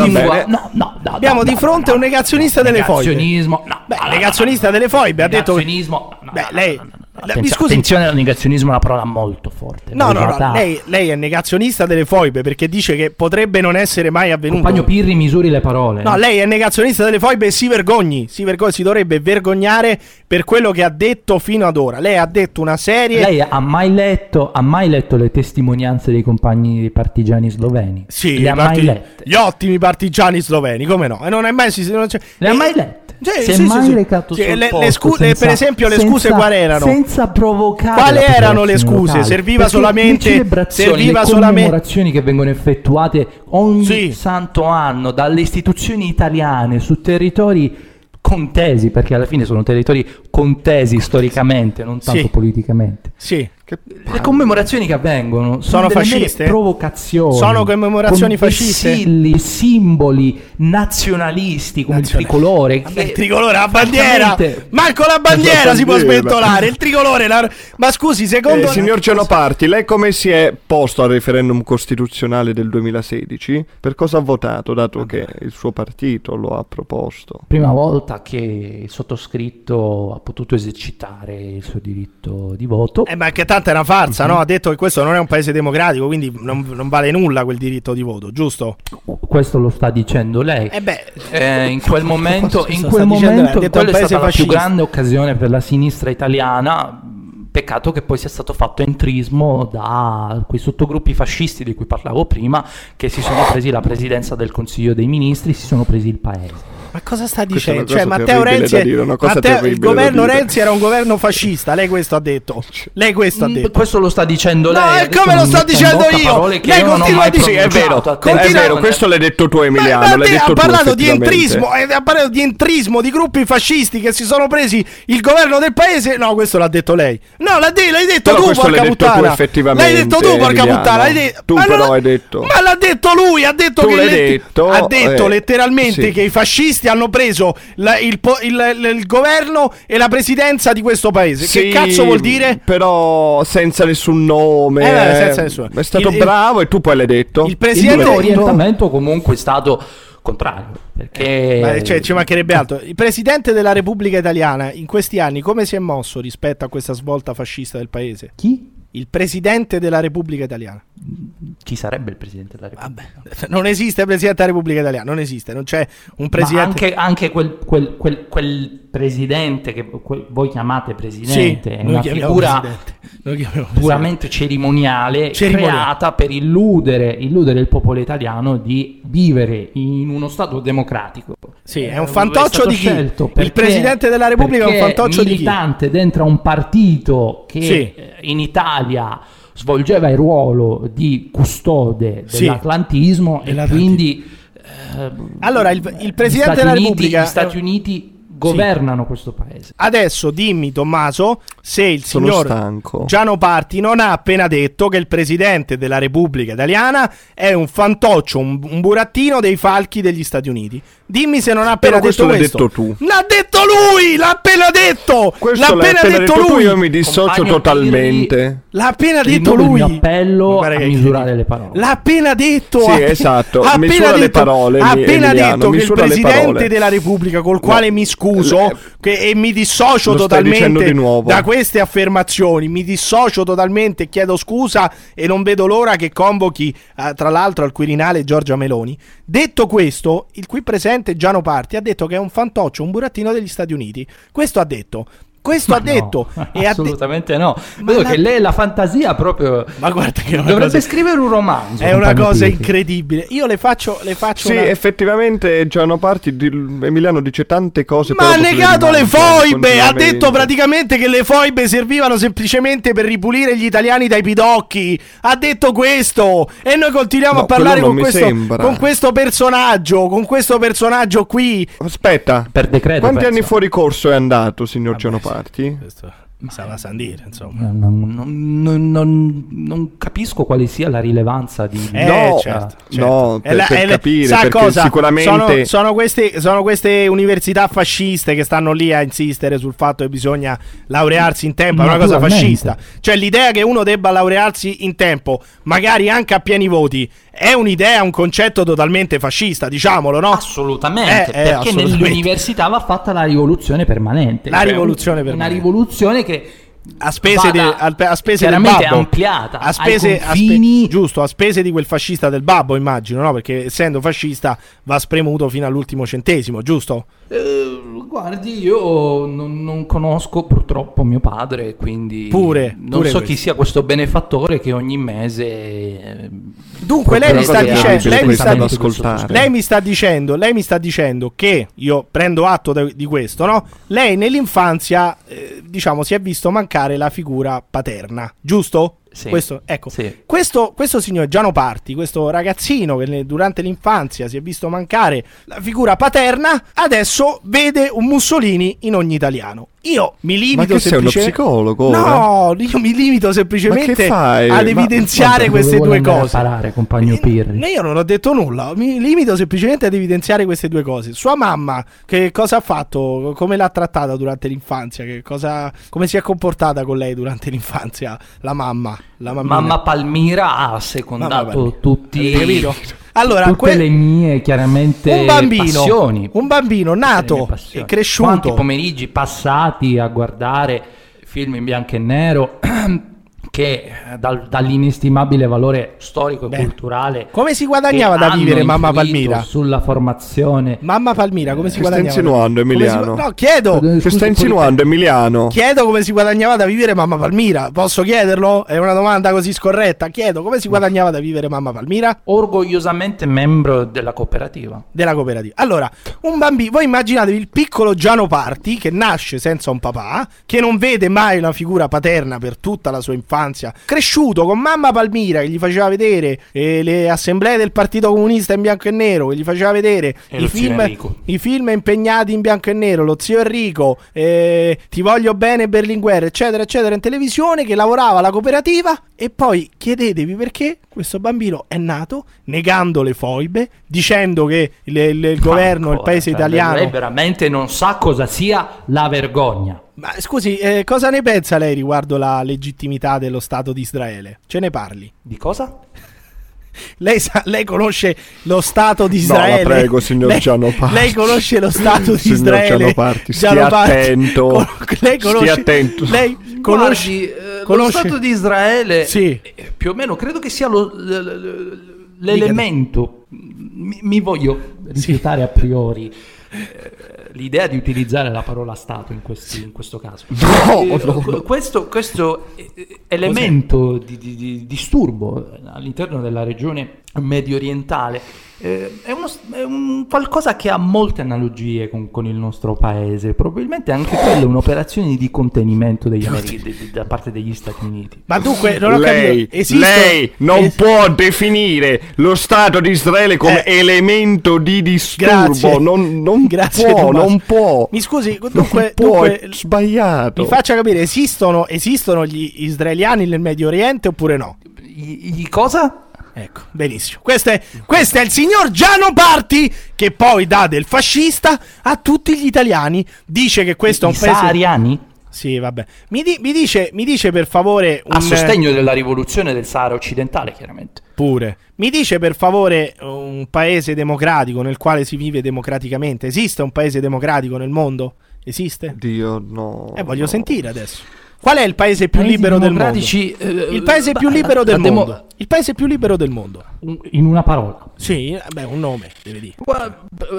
di, fronte un negazionista delle foibe. negazionismo, no, Beh, no, negazionista no, delle foibe, ha detto negazionismo, Beh, lei- no, no, no, no. la- mi Attenzione, scusi- attenzione, il negazionismo è una parola molto forte. No, no, no, usata- lei, lei è negazionista delle foibe perché dice che potrebbe non essere mai avvenuto. Compagno Pirri misuri le parole. No, lei è negazionista delle foibe e si vergogni, si, vergogni, si dovrebbe vergognare per quello che ha detto fino ad ora. Lei ha detto una serie... Lei ha mai letto, ha mai letto le testimonianze dei compagni partigiani sloveni? Sì, le ha parti- mai lette? gli ottimi partigiani sloveni, come no? E non è mai... si- non c'è- Le ha e- mai lette? Sì, si è sì, mai sì, recato Sì, sul le- le scu- le- senza- per esempio, le senza- scuse quali erano? Senza provocare Quali erano le scuse? locale. Serviva Perché solamente- le celebrazioni, serviva le solamente- commemorazioni che vengono effettuate ogni Sì. santo anno dalle istituzioni italiane su territori contesi, perché alla fine sono territori contesi storicamente, non tanto Sì. politicamente. Sì. Che- Le commemorazioni che avvengono Sono mere fasciste? provocazioni. Sono commemorazioni con fasciste? vessilli, simboli nazionalisti come Nazionali. il tricolore. Vabbè, il tricolore, la bandiera. Manco la bandiera si può sventolare. Il tricolore. la- Ma scusi, secondo. Eh, signor Genoparti, lei come si è posto al referendum costituzionale del 2016? Per cosa ha votato, dato che il suo partito lo ha proposto? Prima volta che il sottoscritto ha potuto esercitare il suo diritto di voto. Eh, ma che tanto è una farsa, Mhm. no? Ha detto che questo non è un paese democratico, quindi non, non vale nulla quel diritto di voto, giusto? Questo lo sta dicendo lei. Eh beh, Eh, in quel momento, in quel lei? Momento un quella è paese stata la più fascista. grande occasione per la sinistra italiana. Peccato che poi sia stato fatto entrismo da quei sottogruppi fascisti di cui parlavo prima, che si sono presi la presidenza del Consiglio dei Ministri, si sono presi il paese. Ma cosa sta è dicendo? Cioè, Matteo Renzi, è- dire, Matteo- il governo. Renzi era un governo fascista. Lei questo ha detto. Lei questo ha Mm, detto. Questo lo sta dicendo No, lei. e adesso come lo sto dicendo io? Lei continua a dire- Sì, è vero, è vero, questo l'hai detto tu Emiliano, Ma- ma l'hai detto ha tu parlato di effettivamente. entrismo, eh, ha parlato di entrismo, di gruppi fascisti che si sono presi il governo del paese. No, questo l'ha detto lei. No, l'ha de- l'hai detto Però tu, porca l'hai detto tu puttana. effettivamente, L'hai detto tu, porca Emiliano. puttana. De- Tu Ma però l'ha- hai detto. Ma l'ha detto lui, ha detto Tu che l'hai le- detto, ha detto eh, letteralmente sì. che i fascisti hanno preso la- il, il- il- il governo e la presidenza di questo paese. che Sì, cazzo vuol dire? Però senza nessun nome. Eh, beh, eh. senza nessun- È stato il- il- bravo e tu poi l'hai detto. Il Il presidente mio orientamento comunque è stato contrario. Perché Ma, cioè, ci mancherebbe altro. Il presidente della Repubblica Italiana in questi anni come si è mosso rispetto a questa svolta fascista del paese? chi? Il presidente della Repubblica Italiana. Chi sarebbe il presidente della Repubblica? Vabbè, non esiste il presidente della Repubblica Italiana, non esiste, non c'è un Ma presidente. anche, anche quel, quel- quel- quel presidente che voi chiamate Sì, presidente è noi una figura presidente. Puramente cerimoniale, Cerimoniale. creata per illudere, illudere il popolo italiano di vivere in uno stato democratico. Sì, è Eh, un fantoccio stato di chi? scelto Il perché- presidente della Repubblica è un perché fantoccio di chi? militante dentro a un partito che Sì. eh, in Italia svolgeva il ruolo di custode Sì. dell'atlantismo e Dell'atlantismo. quindi eh, Allora, il- il presidente Stati della Uniti- Repubblica gli Stati Uniti governano questo paese. Adesso dimmi, Tommaso, se il Sono signor stanco. Giano Parti non ha appena detto che il presidente della Repubblica Italiana è un fantoccio, un, un burattino dei falchi degli Stati Uniti. Dimmi se non ha appena Però questo detto l'hai questo. detto tu. L'ha detto lui! L'ha appena detto! Questo l'ha l'hai appena appena detto, detto tu, lui! io mi dissocio Compagno totalmente. L'ha appena detto Rinnovo il lui! mio appello a misurare le parole. L'ha appena detto. Sì, esatto. ha appena Misura le detto- parole, Ha appena Emiliano, detto che il misura le presidente parole. della Repubblica, col quale mi scuso Le- che- e mi dissocio totalmente di da queste affermazioni, mi dissocio totalmente chiedo scusa e non vedo l'ora che convochi, eh, tra l'altro, al Quirinale Giorgia Meloni. Detto questo, il qui presente Giano Parti ha detto che è un fantoccio, un burattino degli Stati Uniti. Questo ha detto. Questo ha No, detto. e ha de- assolutamente no. Ma Vedo la- che lei la fantasia proprio. Ma guarda che è Dovrebbe cosa- scrivere un romanzo. È una cosa Pirri. incredibile. Io le faccio, le faccio Sì, una- effettivamente Giano Parti, di- Emiliano dice tante cose. Ma ha negato le foibe! Ha detto praticamente che le foibe servivano semplicemente per ripulire gli italiani dai pidocchi. Ha detto questo! E noi continuiamo No, a parlare con questo, sembra. con questo personaggio. Con questo personaggio qui. Aspetta, Per decreto. quanti penso. anni fuori corso è andato, signor Giano sì. Parti? Questo sarà Sandire, insomma. Non, non- non- non- non capisco quale sia la rilevanza di. Eh, No, certo, no, certo. per- È la- per la- capire, sa perché cosa? sicuramente- sono, sono queste, sono queste università fasciste che stanno lì a insistere sul fatto che bisogna laurearsi in tempo. È una cosa fascista. Cioè, l'idea che uno debba laurearsi in tempo, magari anche a pieni voti, è un'idea, un concetto totalmente fascista, diciamolo, no? Assolutamente, Eh, eh, perché assolutamente. nell'università va fatta la rivoluzione permanente. La Cioè, rivoluzione permanente. Una rivoluzione che A spese, de- al- a spese del babbo. ampliata a spese, ai a spe- giusto, a spese di quel fascista del babbo, immagino, no? Perché essendo fascista va spremuto fino all'ultimo centesimo, giusto? Eh, guardi, io non, non conosco purtroppo mio padre, quindi Pure, non pure so questo. chi sia questo benefattore che ogni mese. eh, Dunque, lei mi sta dicendo, lei mi sta, di lei mi sta dicendo, lei mi sta dicendo che io prendo atto di questo, no? Lei nell'infanzia, eh, diciamo, si è visto mancare la figura paterna, giusto? Sì. Questo, ecco, Sì. questo, questo signor Giano Parti, questo ragazzino che durante l'infanzia si è visto mancare la figura paterna, adesso vede un Mussolini in ogni italiano. Io mi limito Ma che sei uno semplicemente- psicologo? ora? No, io mi limito semplicemente Ma ad Ma- evidenziare Dove queste due cose. parare, compagno Pirri? Eh, Io non ho detto nulla, mi limito semplicemente ad evidenziare queste due cose. Sua mamma, che cosa ha fatto? Come l'ha trattata durante l'infanzia? Che cosa, come si è comportata con lei durante l'infanzia? La mamma, la. Mamma Palmira ha Mamma secondato Palmira. tutti. Capito? Allora, tutte que- le mie chiaramente un bambino, passioni. un bambino nato e cresciuto. Quanti pomeriggi passati a guardare film in bianco e nero che eh, dal- dall'inestimabile valore storico e Beh, culturale come si guadagnava da vivere mamma Palmira? sulla formazione Mamma Palmira, come si Che stai guadagnava? insinuando, Come si- Emiliano? No, chiedo. Eh, Che poi- insinuando, Emiliano? Chiedo come si guadagnava da vivere mamma Palmira. Posso chiederlo? È una domanda così scorretta. Chiedo come si guadagnava da vivere mamma Palmira? orgogliosamente membro della cooperativa della cooperativa. Allora, un bambino, voi immaginatevi il piccolo Giano Parti che nasce senza un papà, che non vede mai una figura paterna per tutta la sua infanzia, cresciuto con mamma Palmira che gli faceva vedere eh, le assemblee del Partito Comunista in bianco e nero, che gli faceva vedere E i film, i film impegnati in bianco e nero, lo zio Enrico, eh, Ti voglio bene Berlinguer, eccetera, eccetera, in televisione, che lavorava alla cooperativa e poi chiedetevi perché questo bambino è nato negando le foibe, dicendo che il, il- il governo, il Ancora, paese cioè, italiano... lei veramente non sa cosa sia la vergogna Ma scusi, eh, cosa ne pensa lei riguardo la legittimità dello Stato di Israele? Ce ne parli? di cosa? Lei, sa- lei conosce lo Stato di No, la Israele? prego, signor lei, Parti. Lei conosce lo Stato di Signor Israele? Giano Parti, stia Parti. attento. Con- lei Stia conosce, attento. Lei conosce, Guardi, eh, lo conosce- Stato di Israele Sì. eh, più o meno credo che sia lo- l'elemento mi, mi voglio rifiutare a priori eh, l'idea di utilizzare la parola Stato in, questi- in questo caso. No, Eh, no, qu- questo, questo eh, elemento di, di- di disturbo all'interno della regione medio orientale eh, è, uno, è un qualcosa che ha molte analogie con, con il nostro paese. Probabilmente anche quella è un'operazione di contenimento degli Ameri- de- de- da parte degli Stati Uniti. Ma dunque, non ho lei, capito. Esistono- lei non es- può definire lo Stato di Israele come Eh. elemento di disturbo. Grazie. Non, non Grazie, può, Tommaso. non può. Mi scusi, Non dunque, può, dunque, è sbagliato. mi faccia capire, esistono, esistono gli israeliani nel Medio Oriente oppure no? I, i cosa? Ecco, benissimo. Questo è, questo è il signor Giano Parti che poi dà del fascista a tutti gli italiani. Dice che questo è I un paese... sahariani? Sì, vabbè. Mi, di- mi dice, mi dice per favore... A un- sostegno della rivoluzione del Sahara occidentale, chiaramente. Pure. Mi dice per favore un paese democratico nel quale si vive democraticamente. Esiste un paese democratico nel mondo? Esiste? Dio, no. Eh, voglio no. sentire adesso. Qual è il paese più Paesi libero del mondo? eh, Il paese più la- libero del demo- mondo. Il paese più libero del mondo. In una parola. Sì, eh, beh, un nome, deve dire.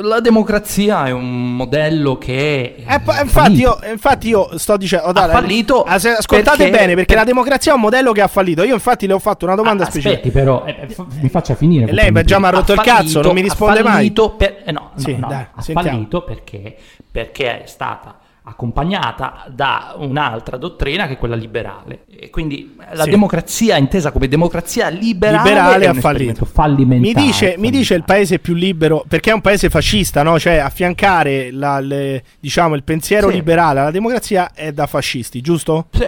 La democrazia è un modello che è Eh, pa- infatti, io, infatti io sto dicendo... oh, dai, fallito se- ascoltate perché- bene, perché per- la democrazia è un modello che ha fallito. Io infatti le ho fatto una domanda Ah, specifica. Aspetti però, eh, eh, fa- mi faccia finire. E lei già mi ha rotto il Ha cazzo, non mi risponde ha mai. fallito Per, eh, no, Sì, no, no, dai, ha sentiamo. fallito perché, perché è stata accompagnata da un'altra dottrina che è quella liberale. E quindi la Sì. democrazia intesa come democrazia liberale, Liberale ha fallito. Mi dice, mi dice il paese più libero, perché è un paese fascista, no? Cioè affiancare la- le- diciamo, il pensiero Sì. liberale alla democrazia è da fascisti, giusto? Sì.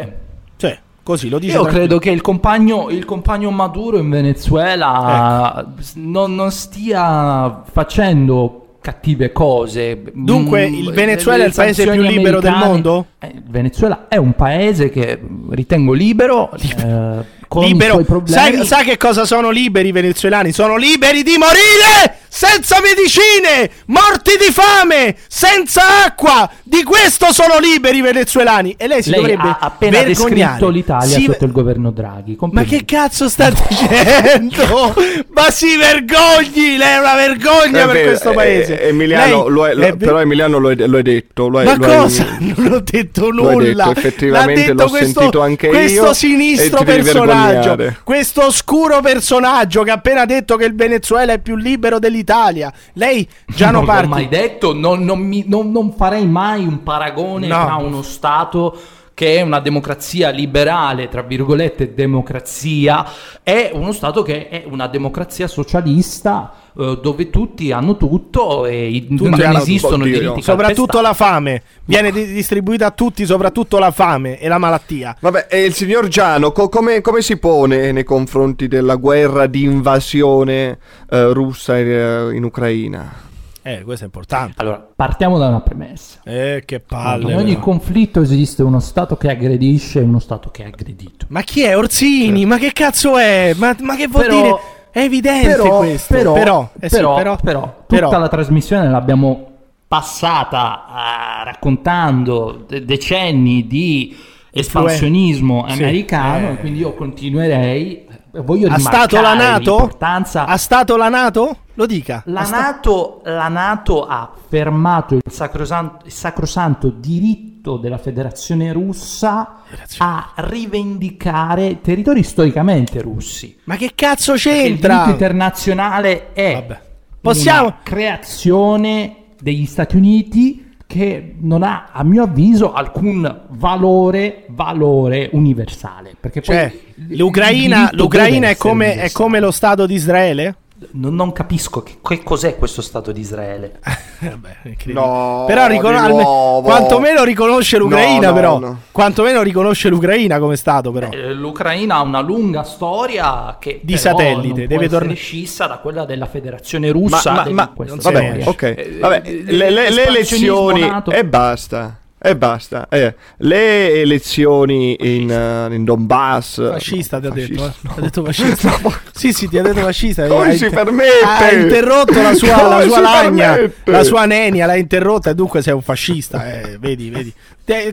Cioè, così lo dice. Io credo che il compagno, il compagno Maduro in Venezuela Ecco. non, non stia facendo cattive cose. Dunque, Mm, il Venezuela è il paese più libero del mondo? Eh, il Venezuela è un paese che ritengo libero, eh, con i Libero. suoi problemi. Sai, sai che cosa sono liberi i venezuelani? Sono liberi di morire senza medicine, morti di fame, senza acqua. Di questo sono liberi i venezuelani. E lei si Lei dovrebbe ha appena vergognare. descritto l'Italia Si- sotto il governo Draghi. Ma che cazzo sta dicendo? Ma si vergogni! Lei è una vergogna È per questo eh, paese. eh, Emiliano, Lei lo è- lo- però Emiliano lo hai, lo hai detto. Lo hai, Ma lo hai- cosa? Non ho detto nulla. detto, effettivamente L'ha detto l'ho questo, sentito anche io questo sinistro devi personaggio. Questo oscuro personaggio che ha appena detto che il Venezuela è più libero dell'Italia. Lei, Giano non l'ho mai detto, non, non mi- non- non farei mai un paragone No. tra uno Stato che è una democrazia liberale, tra virgolette democrazia, e uno Stato che è una democrazia socialista dove tutti hanno tutto e i- non hanno esistono tutto, diritti Soprattutto calpestati. la fame. Viene di- distribuita a tutti, soprattutto la fame e la malattia. Vabbè, e il signor Giano co- come, come si pone nei confronti della guerra di invasione eh, russa in, in Ucraina? Eh, questo è importante. Allora, partiamo da una premessa. Eh, che palle. In ogni però. conflitto esiste uno Stato che aggredisce e uno Stato che è aggredito. Ma chi è Orsini? Ma che cazzo è? Ma, ma che vuol Però- dire? È evidente però, questo. Però, però, eh sì, però, però, però, però. tutta la trasmissione l'abbiamo passata eh, raccontando de- decenni di espansionismo Sì, americano, eh. quindi io continuerei. Voglio Ha stato la Nato? l'importanza. Ha stato la Nato? Lo dica. La Ha sta- Nato, la Nato ha fermato il sacrosanto, il sacrosanto diritto della Federazione russa a rivendicare territori storicamente russi. Ma che cazzo Perché Il c'entra? diritto internazionale è Vabbè. Possiamo- una creazione degli Stati Uniti che non ha, a mio avviso, alcun valore, valore universale. Perché poi Cioè, l'Ucraina, diritto l'Ucraina è, come, è come lo Stato di Israele? Non, non capisco che, che cos'è questo Stato di Israele. Vabbè, incredibile. No, però ricon- di alme- nuovo. quantomeno riconosce l'Ucraina, No, no, però. no. Quantomeno riconosce l'Ucraina come Stato, però. Eh, L'Ucraina ha una lunga storia che Di però satellite, non deve tornare- scissa da quella della Federazione Russa. ma, ma- si vabbè, ok. Eh, Vabbè, eh, le, le- le elezioni nato- e basta. E basta. Eh, le elezioni in, eh, in Donbass. Fascista ti ha detto, eh? Ha detto fascista. sì, sì, ti ha detto fascista. Come si inter- permette? Ha interrotto la sua, la sua lagna, permette? la sua nenia, l'ha interrotta e dunque sei un fascista. Eh, vedi, vedi.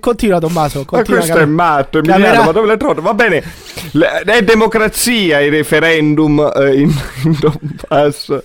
Continua Tommaso, Ma continua. questo è Cam- matto, Emiliano, Camera- ma dove l'hai trovato? Va bene, Le- è democrazia il referendum eh, in, in Donbass,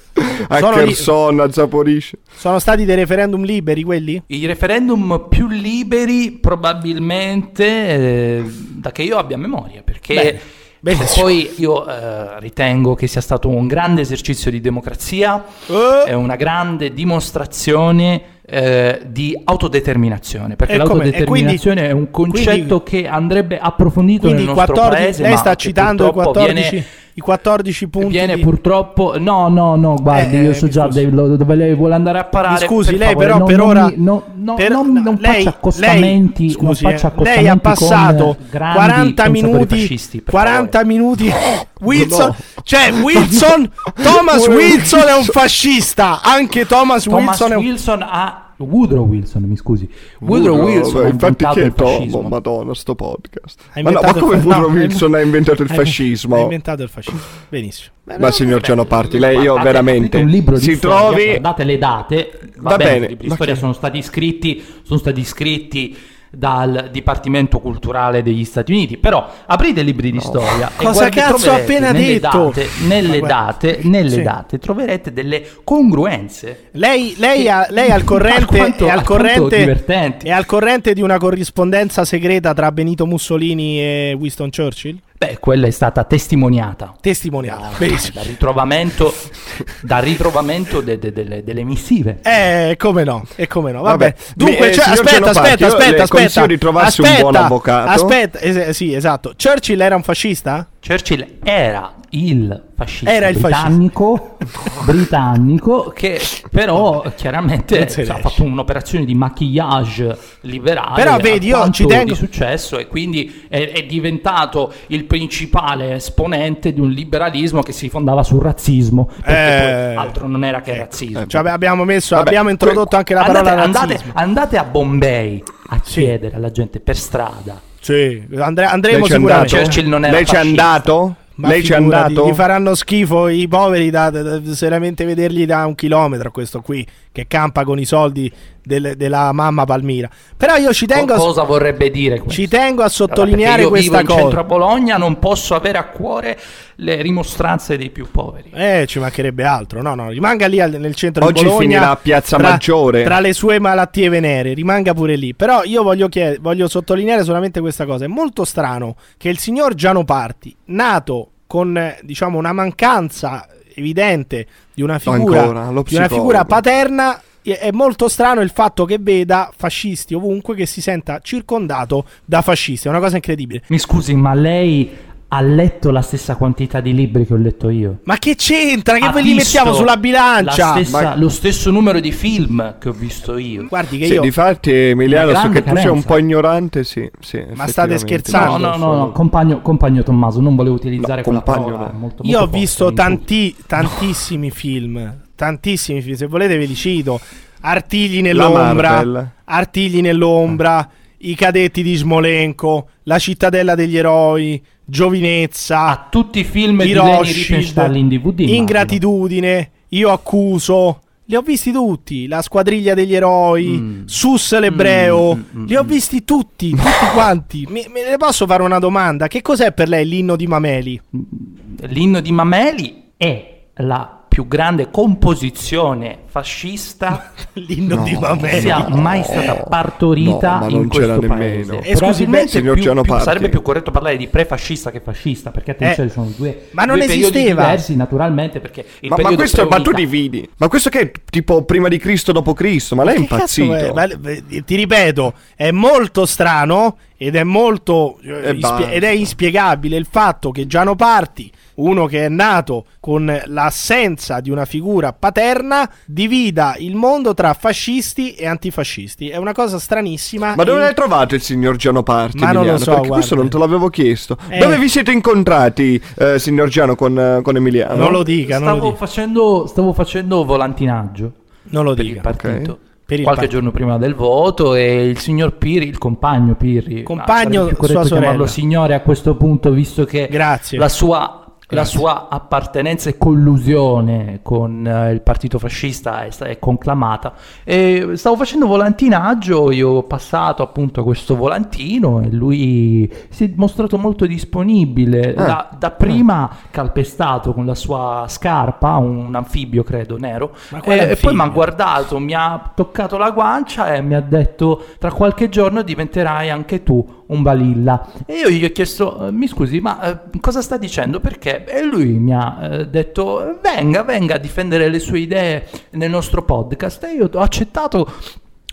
a Sono Kherson, a Zaporizhzhia. Sono stati dei referendum liberi quelli? I referendum più liberi probabilmente eh, da che io abbia memoria, perché Bene. Benissimo. Poi io eh, ritengo che sia stato un grande esercizio di democrazia, Eh. è una grande dimostrazione eh, di autodeterminazione, perché E come? E l'autodeterminazione è un concetto che andrebbe approfondito Quindi nel nostro 14, paese. lei ma sta che citando i purtroppo 14, viene- i 14 punti. Viene di- purtroppo no no no guardi Eh, io so già dove dove lei vuole andare a parare Mi scusi, per lei favore, però non- per non ora- mi- no, no, per- non, non lei- faccia accostamenti lei- scusi, faccia eh, accostamenti lei ha passato grandi 40 pensatori minuti fascisti, per 40 favore. minuti Wilson No. cioè Wilson Thomas Wilson è un fascista anche Thomas, Thomas Wilson è un Wilson ha Woodrow Wilson mi scusi. Woodrow Woodrow, Wilson beh, ha infatti inventato chi è il Tomo? fascismo. Madonna, sto podcast. Ma, no, ma come fa- Woodrow no, Wilson ha inventato il fascismo? ha inventato il fascismo. Benissimo. Beh, Ma signor Gianoparti, lei io Guardate, veramente aprite un libro di si storia, trovi? Guardate le date. Va, Va bene, bene, i libri di storia che- sono stati scritti sono stati scritti dal Dipartimento Culturale degli Stati Uniti però aprite i libri di storia e Cosa cazzo troverete appena nelle detto? date, nelle date nelle Sì. date troverete delle congruenze Lei, lei, ha- lei al corrente, Alquanto- è al corrente, è al corrente di una corrispondenza segreta tra Benito Mussolini e Winston Churchill? Beh quella è stata testimoniata Testimoniata. Benissimo. dal ritrovamento, dal ritrovamento de- de- delle, delle missive Eh, come no, e come no. Vabbè. Vabbè, Dunque, eh, cioè, aspetta, aspetta, io aspetta, aspetta. consiglio di trovarsi un aspetta, buon avvocato. Aspetta, es- sì, esatto. Churchill era un fascista? Churchill era il fascista Era il britannico, britannico che però chiaramente se ha fatto un'operazione di maquillage liberale Però vedi, io ci tengo- di successo e quindi è, è diventato il principale esponente di un liberalismo che si fondava sul razzismo perché Eh, poi altro non era che razzismo. Cioè, abbiamo messo, Vabbè, abbiamo introdotto anche la andate, parola andate, razzismo. andate a Bombay a chiedere alla gente per strada Sì, andre- andremo sicuramente. Churchill non era Lei ci è fascista. andato? Ma Lei ci è figurati, andato? Gli faranno schifo i poveri da, da- da- seriamente vedergli da un chilometro questo qui che campa con i soldi del- della mamma Palmira. Però io ci tengo, a, cosa vorrebbe dire questo? ci tengo a Allora, sottolineare perché io questa vivo in centro a cosa. Bologna, non posso avere a cuore le rimostranze dei più poveri. Eh, ci mancherebbe altro. No, no, rimanga lì al- nel centro Oggi di Bologna. finirà a Piazza tra- Maggiore. Tra le sue malattie venere, rimanga pure lì. Però io voglio, chied- voglio sottolineare solamente questa cosa. È molto strano che il signor Giano Parti, nato con diciamo una mancanza evidente di una figura, Ancora, di una figura paterna. È molto strano il fatto che veda fascisti ovunque, che si senta circondato da fascisti. È una cosa incredibile. Mi scusi, ma lei ha letto la stessa quantità di libri che ho letto io? Ma che c'entra? Che Ha ve li mettiamo sulla bilancia? la stessa- Ma- Lo stesso numero di film che ho visto io. Guardi che Sì, io. difatti Emiliano, so che tu sei un carenza. po' ignorante, sì. sì Ma state scherzando? No, no, no, no, compagno, compagno Tommaso, non volevo utilizzare No, quella compagno parola. no. molto- Io ho molto forte, visto tanti, tantissimi film. Tantissimi film. Se volete, ve li cito: Artigli nell'ombra. Artigli nell'ombra. I cadetti di Smolenko. La cittadella degli eroi. Giovinezza. A tutti i film di Rothschild, in DVD. Ingratitudine. Io accuso. Li ho visti tutti. La squadriglia degli eroi. Mm. Sus l'ebreo. Mm, mm, mm, Li ho mm. visti tutti. Tutti quanti. Me, me ne posso fare una domanda? Che cos'è per lei l'inno di Mameli? L'inno di Mameli è la più grande composizione fascista L'inno No. di Mameli. sia mai stata partorita No, ma in non c'era questo nemmeno. paese. Probabilmente signor più- più- sarebbe più corretto parlare di prefascista che fascista, perché attenzione, Eh, sono due, ma non due esisteva. diversi naturalmente, perché il Ma, ma questo, ma tu dividi. Ma questo che è tipo prima di Cristo, dopo Cristo? Ma lei è impazzito. è? Ma- eh, ti ripeto, è molto strano ed è molto eh, ispie- basta. ed è inspiegabile il fatto che Giano Parti, uno che è nato con l'assenza di una figura paterna, divida il mondo tra fascisti e antifascisti. È una cosa stranissima. Ma dove e- l'hai trovato il signor Giano Parti? Ma non lo Emiliano? so, Perché guarda. questo non te l'avevo chiesto. Eh. Dove vi siete incontrati, eh, signor Giano, con, eh, con Emiliano? Non lo dica, non lo Stavo dica. facendo, stavo facendo volantinaggio Non lo per il dica. partito. Per il Qualche partito. giorno prima del voto e il signor Pirri, il compagno Pirri, Compagno, sarebbe più sua sorella. chiamarlo signore a questo punto visto che Grazie. la sua la sua appartenenza e collusione con eh, il partito fascista è, è conclamata. E stavo facendo volantinaggio, io ho passato appunto questo volantino e lui si è mostrato molto disponibile. Ah. Da, dapprima calpestato con la sua scarpa, un anfibio credo nero, e, quale e poi mi ha guardato, mi ha toccato la guancia e mi ha detto tra qualche giorno diventerai anche tu un balilla. E io gli ho chiesto, "Eh, mi scusi, ma eh, cosa sta dicendo? Perché? E lui mi ha eh, detto, venga, venga a difendere le sue idee nel nostro podcast. E io ho accettato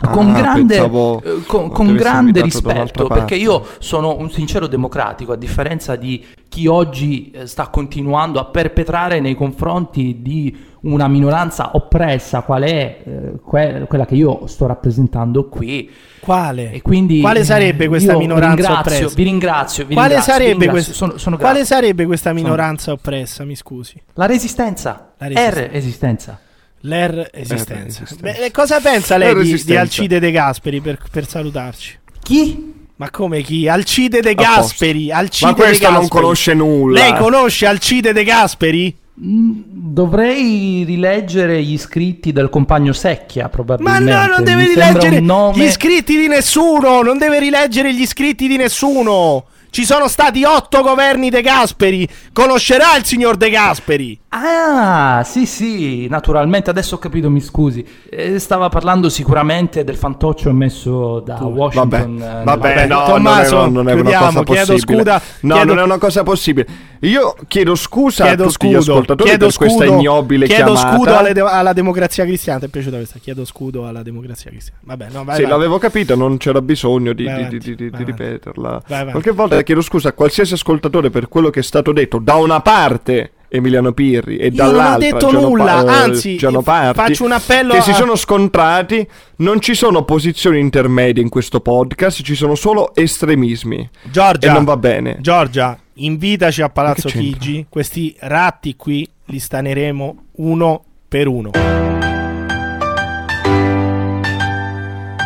con Ah, grande, pensavo eh, con, con grande rispetto, perché io sono un sincero democratico, a differenza di chi oggi eh, sta continuando a perpetrare nei confronti di una minoranza oppressa, qual è eh, que- quella che io sto rappresentando qui. Quale? E quindi Quale sarebbe eh, questa minoranza ringrazio, oppressa? Vi ringrazio, vi Quale ringrazio, vi sarebbe, ringrazio, quest- sono- sono quale sarebbe questa minoranza oppressa? Mi scusi. La resistenza. La resistenza. R L'R esistenza. Beh, e cosa pensa lei di, di. Alcide De Gasperi per, per salutarci? Chi? Ma come chi? Alcide De. Gasperi. Alcide Ma questo De non conosce nulla. Lei conosce Alcide De Gasperi? Mm, Dovrei rileggere gli scritti del compagno Secchia, Ma probabilmente. no, non deve Mi rileggere nome... gli iscritti di nessuno. Non deve rileggere gli iscritti di nessuno. Ci sono stati otto governi De Gasperi. Conoscerà il signor De Gasperi. Ah, sì, sì, naturalmente, adesso ho capito, mi scusi. Eh, stava parlando sicuramente del fantoccio emesso da Vabbè, Washington. eh, vabbè, nella- no, Tommaso, non è, non è una cosa chiedo possibile. scusa, no, chiedo- non è una cosa possibile. Io chiedo scusa Chiedo a tutti gli scudo, ascoltatori chiedo per questa scudo, ignobile chiedo chiamata. scudo alle de- alla democrazia cristiana. Ti è piaciuta questa? Chiedo scudo alla democrazia cristiana. Vabbè, no, vai, sì, vai. l'avevo capito, non c'era bisogno di, Vai di- avanti, di- di- ripeterla. Qualche volta chiedo scusa a qualsiasi ascoltatore per quello che è stato detto da una parte Emiliano Pirri e Io non ho dall'altra detto Giano nulla, Pa- eh, anzi, Parti, faccio un appello che a- si sono scontrati. Non ci sono posizioni intermedie in questo podcast, ci sono solo estremismi. Giorgia, E non va bene. Giorgia, invitaci a Palazzo? Chigi. Questi ratti qui li staneremo uno per uno.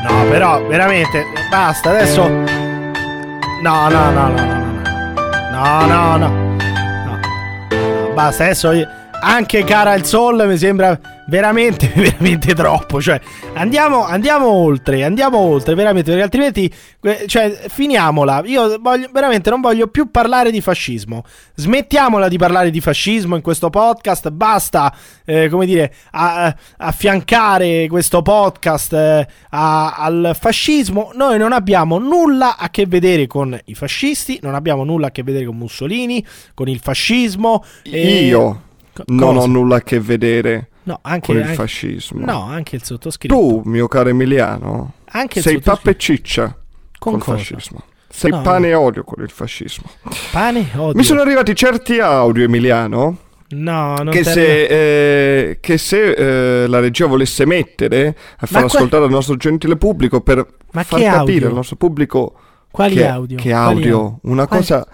No, però, veramente, basta, adesso... No, no, no. No, no, no. no. No, Basta, adesso... Anche cara il sol mi sembra veramente, veramente troppo. Cioè, andiamo, andiamo oltre, andiamo oltre, veramente, perché altrimenti, cioè, finiamola. Io voglio, veramente non voglio più parlare di fascismo. Smettiamola di parlare di fascismo in questo podcast. Basta, eh, come dire, a- a- affiancare questo podcast eh, a- al fascismo. Noi non abbiamo nulla a che vedere con i fascisti, non abbiamo nulla a che vedere con Mussolini, con il fascismo. e- Io Co- non ho nulla a che vedere No, anche, con il anche- fascismo. No, anche il sottoscritto. Tu, mio caro Emiliano, Anche il sei pappa e ciccia Con cosa? fascismo. Sei No, pane e olio con il fascismo. Pane? Odio. Mi sono arrivati certi audio, Emiliano, No, non che se, eh, che se eh, la regia volesse mettere a far Ma que- ascoltare al nostro gentile pubblico per Ma far capire audio? al nostro pubblico Quali che, audio? che Quali audio, audio? una Quali- cosa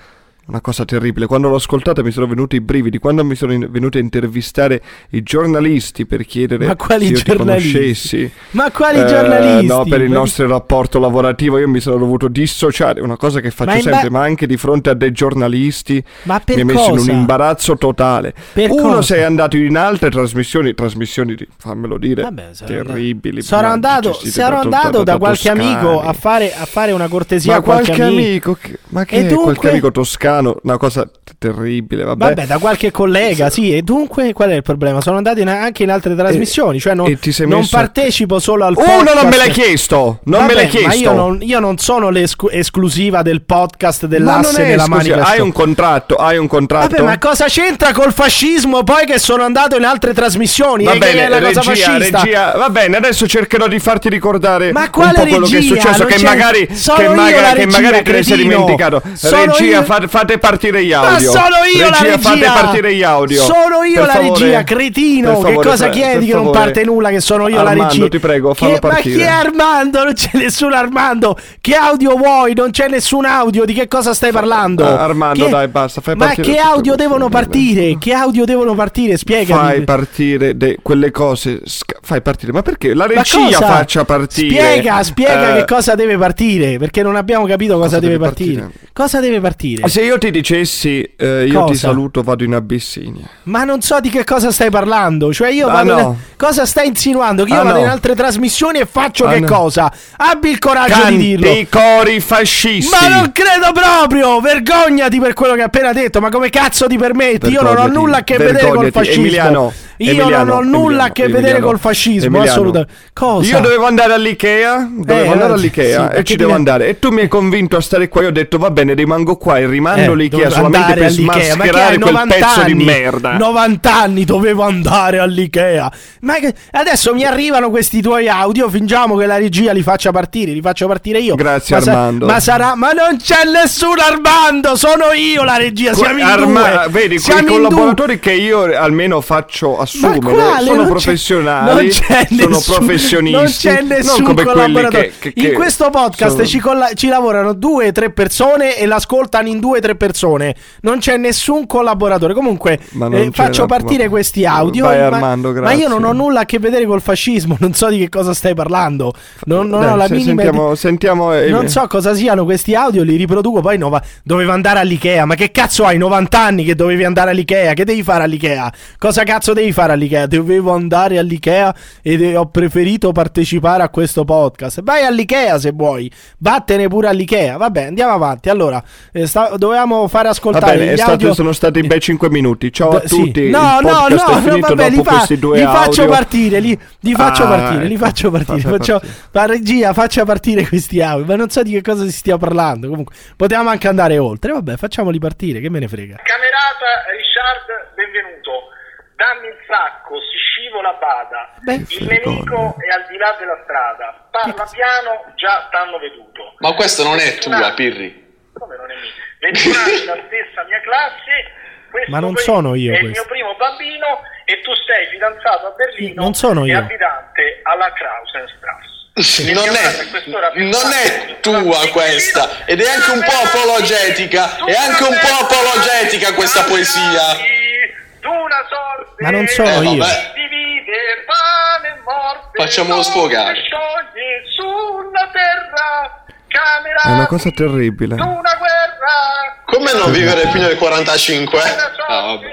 una cosa terribile. Quando l'ho ascoltata mi sono venuti i brividi. Quando mi sono in- venuti a intervistare i giornalisti per chiedere Ma quali se io ti giornalisti? conoscessi. Ma quali Eh, giornalisti? No, per il nostro rapporto lavorativo io mi sono dovuto dissociare, una cosa che faccio Ma in ba- sempre, ma anche di fronte a dei giornalisti Ma per mi ha messo in cosa? un imbarazzo totale. Per Uno cosa? sei andato in altre trasmissioni, trasmissioni fammelo dire, Vabbè, sarò terribili. Sarò andato, sarò da- andato da, qualche toscani. amico a fare, a fare una cortesia Ma a qualche, qualche amico. amico, che- ma che E dunque? qualche amico toscano, una cosa terribile, vabbè. Vabbè, da qualche collega, sì. E dunque, qual è il problema? Sono andati in- anche in altre trasmissioni. cioè, non, e sei non messo- partecipo solo al Uno podcast. non me l'hai chiesto, non Vabbè, me l'hai chiesto. Ma io non, io non sono l'esclusiva del podcast dell'asse non della manica. hai un contratto, hai un contratto. Vabbè, ma cosa c'entra col fascismo poi che sono andato in altre trasmissioni? Va e che bene, è la cosa regia, fascista? regia, va bene, adesso cercherò di farti ricordare Ma un quale po' quello che è successo, Non che magari, che io maga- la che magari te ne sei dimenticato. Sono regia, io- fate, fate partire gli Ma audio. sono io la regia! fate partire gli audio. Sono io Per la favore, regia, cretino! per Che favore, cosa chiedi che non favore. parte nulla? Che sono io la Armando, regia. ti prego, fallo Che- Ma partire. chi è Armando? Non c'è nessun Armando. Che audio vuoi? Non c'è nessun audio. Di che cosa stai parlando? Ah, Armando, Che- dai, basta, fai Ma che audio devono partire? Che audio devono partire? Spiegami. Fai partire de- quelle cose. sca- fai partire. Ma perché la Ma regia faccia partire? Spiega, spiega Eh, che cosa deve partire. Perché non abbiamo capito cosa, cosa deve, deve partire. partire? Cosa deve partire? Se io ti dicessi eh, io ti Cosa? saluto, vado in Abissinia. Ma non so di che cosa stai parlando. Cioè, io Ah, vado. no. Cosa stai insinuando? Che io Ah, vado no. in altre trasmissioni e faccio Ah, che no. cosa? Abbi il coraggio di dirlo. Canti cori fascisti. Ma non credo proprio! Vergognati per quello che hai appena detto. Ma come cazzo ti permetti? Io non ho Vergognati, nulla a che vedere col vergognati. fascismo. Emiliano, Io Emiliano, non ho nulla Emiliano, a che vedere Emiliano, col fascismo. Assolutamente. Cosa? Io dovevo andare all'Ikea, dovevo Eh, andare all'Ikea sì, e ci devo andare. E tu mi hai convinto a stare qua. Io ho detto va bene, rimango qua e rimando Eh, l'Ikea dovevo solamente per all'Ikea. Ma che smascherare quel 90 pezzo anni? di merda. 90 anni dovevo andare all'Ikea. Ma che- adesso mi arrivano questi tuoi audio. Fingiamo che la regia li faccia partire. Li faccio partire io. Grazie, ma sa- Armando. ma sarà. Ma non c'è nessun Armando. Sono io la regia. Siamo in Arma- due. vedi, Siamo quei in due. collaboratori che io almeno faccio Ma assumere quale? sono Non professionali, non sono nessun- professionisti, Non c'è nessun quelli collaboratore. che, che- in che questo podcast sono- ci, colla- ci lavorano due o tre persone e l'ascoltano in due o tre persone. Non c'è nessun collaboratore. Comunque, non eh, faccio partire ma- questi audio. Vai, ma- Armando, ma, io non ho nulla a che vedere col fascismo. Non so di che cosa stai parlando. Non, non Dai, ho la minima sentiamo, sentiamo eh, non so cosa siano questi audio, li riproduco. Poi nova- dovevo andare all'Ikea. Ma che cazzo hai? 90 anni che dovevi andare all'Ikea? Che devi fare all'Ikea? Cosa cazzo devi fare all'Ikea? Dovevo andare all'Ikea ed ho preferito partecipare a questo podcast. Vai all'Ikea se vuoi. Vattene pure all'Ikea. Vabbè, andiamo avanti. Allora, eh, sta- dovevamo fare ascoltare bene, stato- audio. sono stati bei 5 minuti. Ciao a sì. tutti. No, il no, no, no, vabbè, li, fa- questi due li faccio audio. partire, li, li faccio Ah, partire, li ecco. faccio partire. Faccio, partire. la regia faccia partire questi audio, ma non so di che cosa si stia parlando. Comunque, potevamo anche andare oltre. Vabbè, facciamoli partire, che me ne frega. Camerata Richard, benvenuto. Dammi il sacco, si scivola bada. Beh. il nemico è al di là della strada. Parla piano, già t'hanno veduto. Ma questa non è 21 tua, Pirri. Come non è mia? 21 anni la stessa mia classe. Questo Ma non sono io È il questo. mio primo bambino e tu sei fidanzato a Berlino Non sono e io. abitante alla Krausenstrasse. Non è, non è tua questa ed è anche un po' apologetica, è anche un po' apologetica questa poesia. D'una sorte Ma non sono Eh, io. divide pane e morte. Facciamolo sfogare. Scioglie sulla terra. Camera È una cosa terribile. d'una guerra. Come non vivere più nel 45? D'una Ah, vabbè.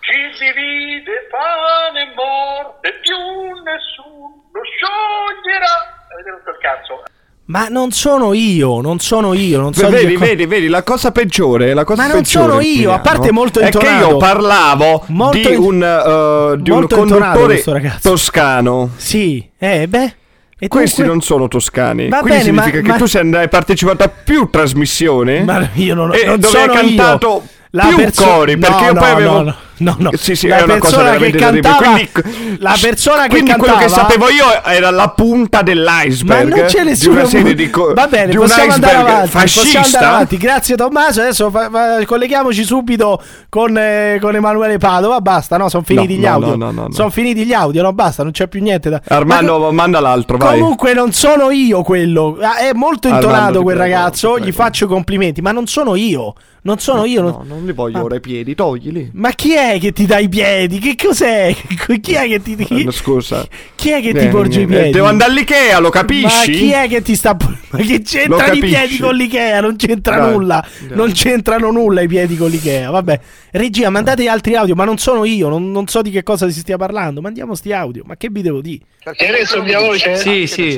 ci divide pane e morte. Più nessuno scioglierà. Avete rotto il cazzo. Ma non sono io, non sono io, non so di vedi, co- vedi, vedi, la cosa peggiore, la cosa Ma non sono io, a parte molto È che intonato. io parlavo Molto di un, eh, di un intonato conduttore toscano. Sì, eh, beh. E Questi dunque- non sono toscani. Va Quindi bene, ma- significa ma- che tu sei hai partecipato a più trasmissioni. Ma io non, e non dove sono hai cantato io. La più perso- cori. no, Perché io no, poi avevo. no, no, no, no. Sì, sì, La persona che cantava- Quindi, la persona che quindi quello che cantava- sapevo io era la punta dell'iceberg. Ma non c'è Di nessuno. una serie di co- Va bene, di possiamo andare avanti. Possiamo andare fascista. avanti. Grazie Tommaso. Adesso fa- fa- colleghiamoci subito con, eh, con Emanuele Padova. Basta, no? Sono finiti No, gli no, audio. no, no, no, no. Sono finiti gli audio, no? Basta, non c'è più niente da. Armando, Ma manda l'altro, vai. Comunque non sono io quello. Ah, È molto Armando, intonato ti quel prego, ragazzo. Gli faccio complimenti, ma non sono io. Non sono io. No, non li voglio Ah. ora i piedi, toglili. Ma chi è che ti dà i piedi? Che cos'è? Chi è che ti, chi, Scusa. chi è che ti Eh, porge i eh, piedi? Devo andare all'Ikea, lo capisci? Ma chi è che ti sta. Ma che c'entrano i piedi con l'Ikea? Non c'entra Dai, nulla. dai. Non c'entrano nulla i piedi con l'Ikea. Vabbè. Regia, mandate altri audio. Ma non sono io. Non, non so di che cosa si stia parlando. Mandiamo sti audio. Ma che vi devo dire? Hai reso mia voce? Sì, sì.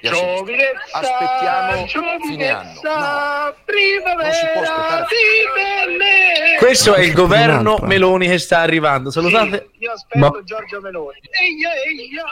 Giovinezza, Aspettiamo fine anno. giovinezza, Non si può primavera. Questo è il governo. Meloni che sta arrivando. Salutate. Io aspetto Ma- Giorgio Meloni. Eia, eia.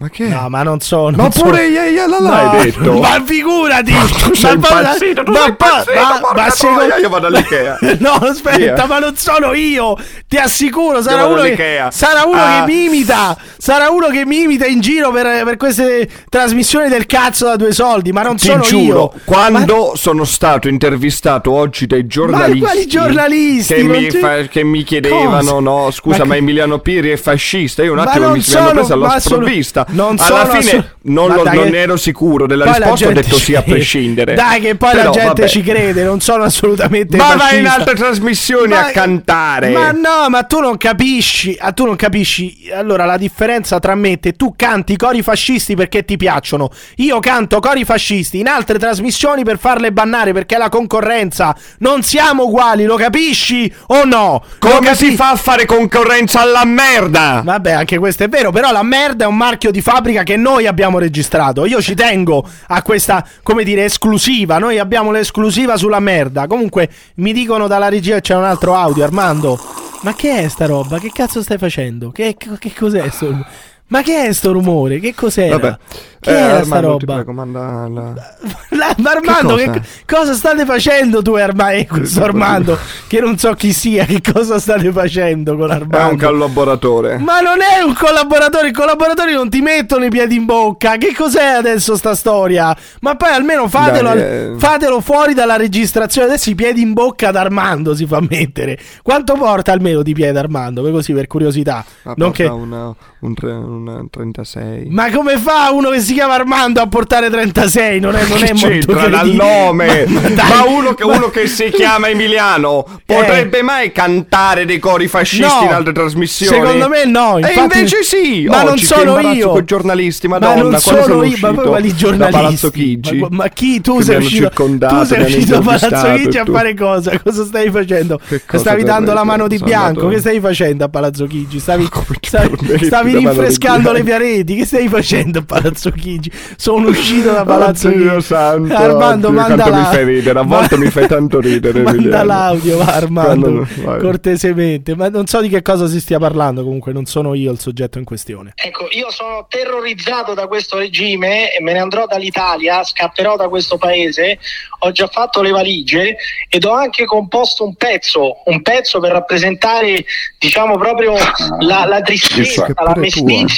Ma che? No, ma non sono. Ma sono- pure io, io l'hai No, detto. Ma figurati! tu sei Ma impazzito, tu ma sei poi- impazzito, ma- ma secondo- io vado all'Ikea. no, aspetta, Via. ma non sono io! Ti assicuro, sarà uno, che, sarà uno Ah. che mi imita! Sarà uno che mi imita in giro per, per queste trasmissioni del cazzo da due soldi, ma non Ti sono giuro, io! quando sono stato intervistato oggi dai giornalisti, quali giornalisti? Che, mi, ti- fa- che mi chiedevano, Cosa? no, scusa, Ma ma, Emiliano Piri è fascista? Io un Ma attimo mi, hanno sono- preso alla ma sono- sprovvista. Non alla sono fine assu- non, lo- dai non ero sicuro della la risposta, ho detto sì a prescindere. Dai, che poi la Però, gente vabbè. ci crede, non sono assolutamente Ma vai fascista. in altre trasmissioni Ma- a cantare. Ma no, ma tu non capisci. ah, tu non capisci. Allora, la differenza tra me e te, tu canti cori fascisti perché ti piacciono. Io canto cori fascisti in altre trasmissioni per farle bannare perché è la concorrenza. Non siamo uguali, lo capisci o no? Come capi- si fa a fare concorrenza alla merda? Vabbè, anche questo è vero, però la merda è un marchio di fabbrica che noi abbiamo registrato. Io ci tengo a questa, come dire, esclusiva. Noi abbiamo l'esclusiva sulla merda. Comunque, mi dicono dalla regia c'è un altro audio, Armando. Ma che è sta roba? Che cazzo stai facendo? Che, che cos'è sto Ma che è sto rumore? Che cos'era? Vabbè. Che Eh, era sta Armando, ti roba? prego, manda la- La- ma Armando, Che che cosa? cosa? state facendo tu, Armando? Questo Armando, che non so chi sia, che cosa state facendo con È Armando? un collaboratore. Ma non è un collaboratore, i collaboratori non ti mettono i piedi in bocca. Che cos'è adesso sta storia? Ma poi almeno fatelo, Dai, eh. fatelo fuori dalla registrazione. Adesso i piedi in bocca ad Armando si fa mettere. Quanto porta almeno di piede Armando? Così per curiosità. Ma Non che- una- un, tre- un 36. Ma come fa uno che si chiama Armando a portare 36? Non è, non è molto dal nome? Ma, Ma, dai, uno, che, ma- uno che si chiama Emiliano potrebbe mai cantare dei cori fascisti No, in altre trasmissioni? Secondo me no. E infatti- invece sì. Ma non Oggi, sono io. coi giornalisti, ma madonna, non quando sono io. Ma poi da giornalisti? Palazzo Chigi, Ma, ma chi tu sei uscito? Tu sei uscito da Palazzo Chigi e a fare cosa? Cosa stavi facendo? Stavi dando la mano di bianco. Che stavi facendo a Palazzo Chigi? Stavi, la rinfrescando le bianco? pareti. Che stai facendo a Palazzo Chigi? Sono uscito da Palazzo Oddio Chigi. santo, Armando, oddio, manda la... mi fai ridere, a volte mi fai tanto ridere, Manda Emiliano. l'audio, va, Armando, Quando- cortesemente. Ma non so di che cosa si stia parlando. Comunque, non sono io il soggetto in questione. Ecco, io sono terrorizzato da questo regime e me ne andrò dall'Italia, scapperò da questo paese, ho già fatto le valigie ed ho anche composto un pezzo, un pezzo per rappresentare, diciamo, proprio la, la tristezza, la pure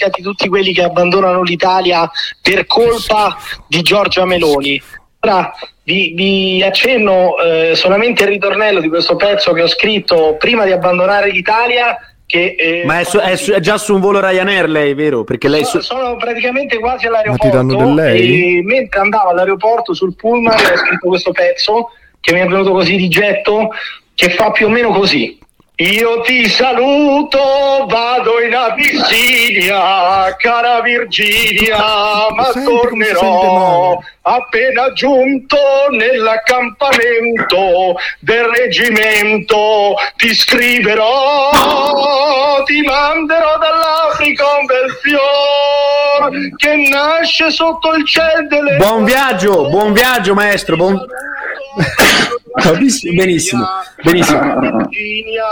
di tutti quelli che abbandonano l'Italia per colpa di Giorgia Meloni. Ora vi, vi accenno eh, solamente il ritornello di questo pezzo che ho scritto prima di abbandonare l'Italia. Che, eh, Ma è, su- è su- è già su un volo Ryanair lei, vero? Perché lei sono, su- sono praticamente quasi Ma ti all'aeroporto danno del lei? e mentre andavo all'aeroporto sul pullman ho scritto questo pezzo che mi è venuto così di getto che fa più o meno così io ti saluto, vado in Abissinia, cara Virginia, ma Senti tornerò appena giunto nell'accampamento del reggimento. Ti scriverò, ti manderò dall'Africa un bel fior che nasce sotto il cielo delle Buon viaggio, buon viaggio maestro, buon... Benissimo, benissimo, benissimo. Virginia,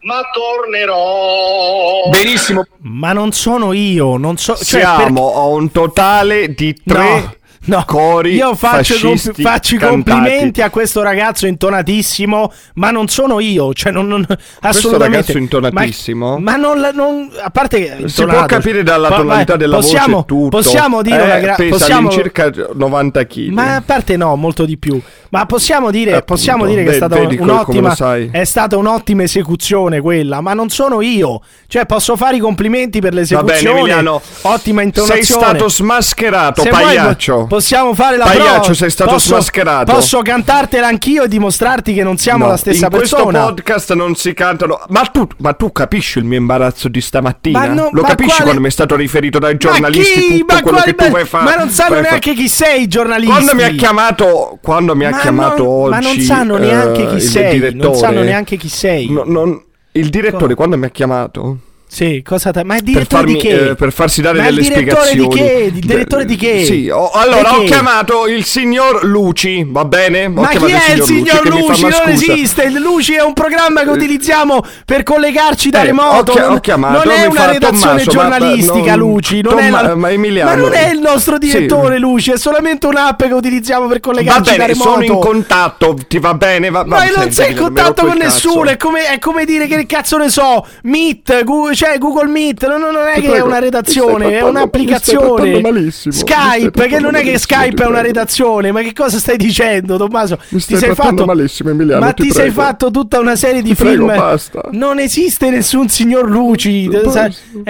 ma tornerò. Benissimo. Ma non sono io, non so. Cioè, Siamo a un totale di tre No, no. cori Io faccio, i fascisti faccio i complimenti a questo ragazzo intonatissimo, ma non sono io. Cioè, non, non- assolutamente. ragazzo intonatissimo? Ma, ma non, non- A parte che. Si può intonato, capire dalla tonalità della possiamo, voce tutto. Possiamo dire Eh, una gra- pesa possiamo- all'incirca 90 kg. Ma a parte no, molto di più. Ma possiamo dire, Appunto, possiamo dire che è stata vedi un'ottima è stata un'ottima esecuzione quella, ma non sono io. Cioè posso fare i complimenti per Va bene, l'esecuzione. Emiliano. ottima intonazione. Sei stato smascherato, Se vuoi, pagliaccio. Possiamo fare la Pagliaccio, prova. sei stato Posso- smascherato. Posso cantartela anch'io e dimostrarti che non siamo No, la stessa in persona. questo podcast non si cantano. Ma tu, ma tu capisci il mio imbarazzo di stamattina? Ma no- Lo ma capisci quale- quando mi è stato riferito dai Ma giornalisti chi? tutto Ma quello quali che tu vuoi fare? Ma non sanno neanche chi sei i giornalisti. Quando mi ha chiamato, quando mi ha Ma chiamato non- oggi, ma non sanno neanche chi il sei, non sanno neanche chi sei. no- non- il direttore, Cosa? quando mi ha chiamato, Sì, cosa te- Ma è per, direttore farmi, di che? eh, per farsi dare Ma il delle spiegazioni. di che? Il direttore di che? Sì, ho- allora ho chiamato il signor Luci, va bene? Ho Ma chi è il signor Luci? "Ma Non scusa, esiste. Il Luci è un programma che Eh, utilizziamo per collegarci da Eh, remoto. ho chi- non, ho chiamato, non è una redazione "Tommaso, ma- giornalistica, non- Luci. Non Tomma- è la- ma Emiliano- ma non è il nostro Sì. direttore, Luci. È solamente un'app che utilizziamo per collegarci da bene, remoto. sono in contatto, ti va bene? Va, Ma va- non senti, sei in contatto con il nessuno, cazzo. è come, è come dire che cazzo ne so, Meet, Google, c'è Google Meet, non, non è che è prego, una redazione, è un'applicazione. Skype, che non è che Skype è una prego. redazione, ma che cosa stai dicendo, Tommaso? Mi stai ti sei fatto malissimo, Emiliano, Ma ti ti, sei prego. fatto tutta una serie di Ti prego, film. basta. Non esiste nessun signor Luci. Ma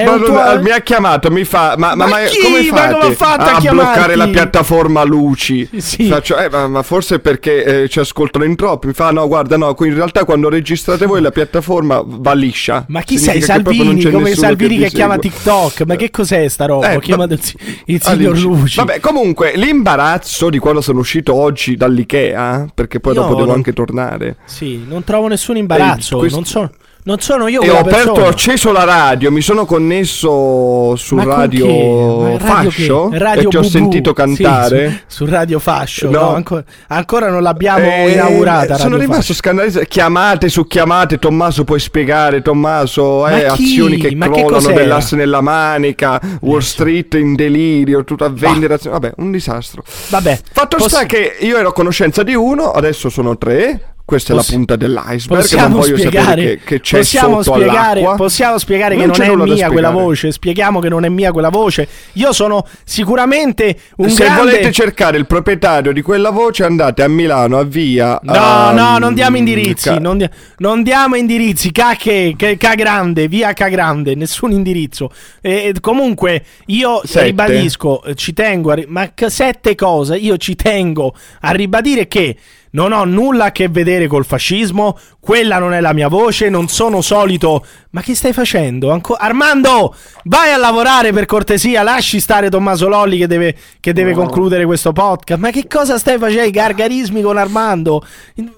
non- tuo- mi ha chiamato, mi fa. Ma, ma, Ma ma chi? come Ma fate fatto a a bloccare la piattaforma Luci? Sì. Faccio, eh, ma, ma forse perché eh, ci ascoltano in troppi. Mi fa: no, guarda, no, in realtà quando registrate voi la piattaforma va liscia. Ma chi Significa sei non Salvini? Come Salvini che, vi chiama. TikTok? Ma che cos'è sta roba? Eh, Ho chiamato il, si- il signor Alice. Luci. Vabbè, comunque, l'imbarazzo di quando sono uscito oggi dall'Ikea, perché poi Io dopo devo non- anche tornare. Sì, non trovo nessun imbarazzo. Eh, questo- non, so- non sono io E ho aperto, persona. ho acceso la radio, mi sono connesso su Ma radio, radio Fascio che? Radio e ti ho sentito Sì, cantare. su, su Radio Fascio. No. no, ancora, ancora non l'abbiamo Eh, inaugurata. sono Radio rimasto scandalizzato. Chiamate su chiamate, Tommaso, puoi spiegare, Tommaso, Ma eh, azioni che Ma che crollano cos'era? dell'asse nella manica, Wall Street in delirio, tutto a vendere. Vabbè, un disastro. Vabbè, Fatto poss- sta che io ero a conoscenza di uno, adesso sono tre. Questa Possi- è la punta dell'iceberg. Non Possiamo voglio spiegare, che, che c'è possiamo spiegare, possiamo spiegare che Non non c'è è mia quella voce. Spieghiamo che non è mia quella voce. Io sono sicuramente un Se grande. volete cercare il proprietario di quella voce, andate a Milano, a via. No, a- no, non diamo indirizzi. Ca- Non, di- non diamo indirizzi. Cacche, che- Ca grande, via Ca grande, nessun indirizzo. E, comunque, io Sette. ribadisco, ci tengo a. ma che sette cose? Io ci tengo a ribadire che. Non ho nulla a che vedere col fascismo, quella non è la mia voce, non sono solito. Ma che stai facendo? Anco- Armando, vai a lavorare per cortesia, lasci stare Tommaso Lolli che deve, che deve concludere questo podcast. Ma che cosa stai facendo? I gargarismi con Armando?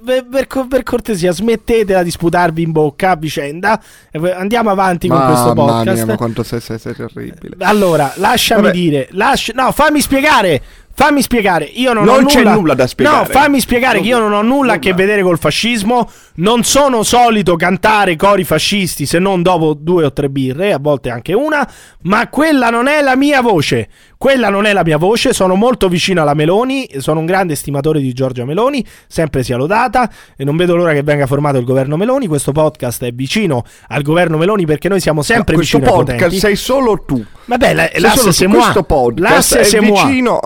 Per, per per cortesia, smettetela di sputarvi in bocca a vicenda. Andiamo avanti con questo podcast. mia, ma quanto sei, sei, sei terribile. Allora, lasciami Vabbè. dire, lasci- no, fammi spiegare. Fammi spiegare, io non, ho Non c'è nulla... nulla da spiegare. No, fammi spiegare che io non ho nulla a che vedere col fascismo. Non sono solito cantare cori fascisti se non dopo due o tre birre, a volte anche una. Ma quella non è la mia voce. Quella non è la mia voce. Sono molto vicino alla Meloni. Sono un grande stimatore di Giorgia Meloni. Sempre sia lodata. E non vedo l'ora che venga formato il governo Meloni. Questo podcast è vicino al governo Meloni perché noi siamo sempre questo vicino ai podcast potenti. sei solo tu. Vabbè, la- Sei l'asse solo moi. Questo podcast L'asse è c'est moi.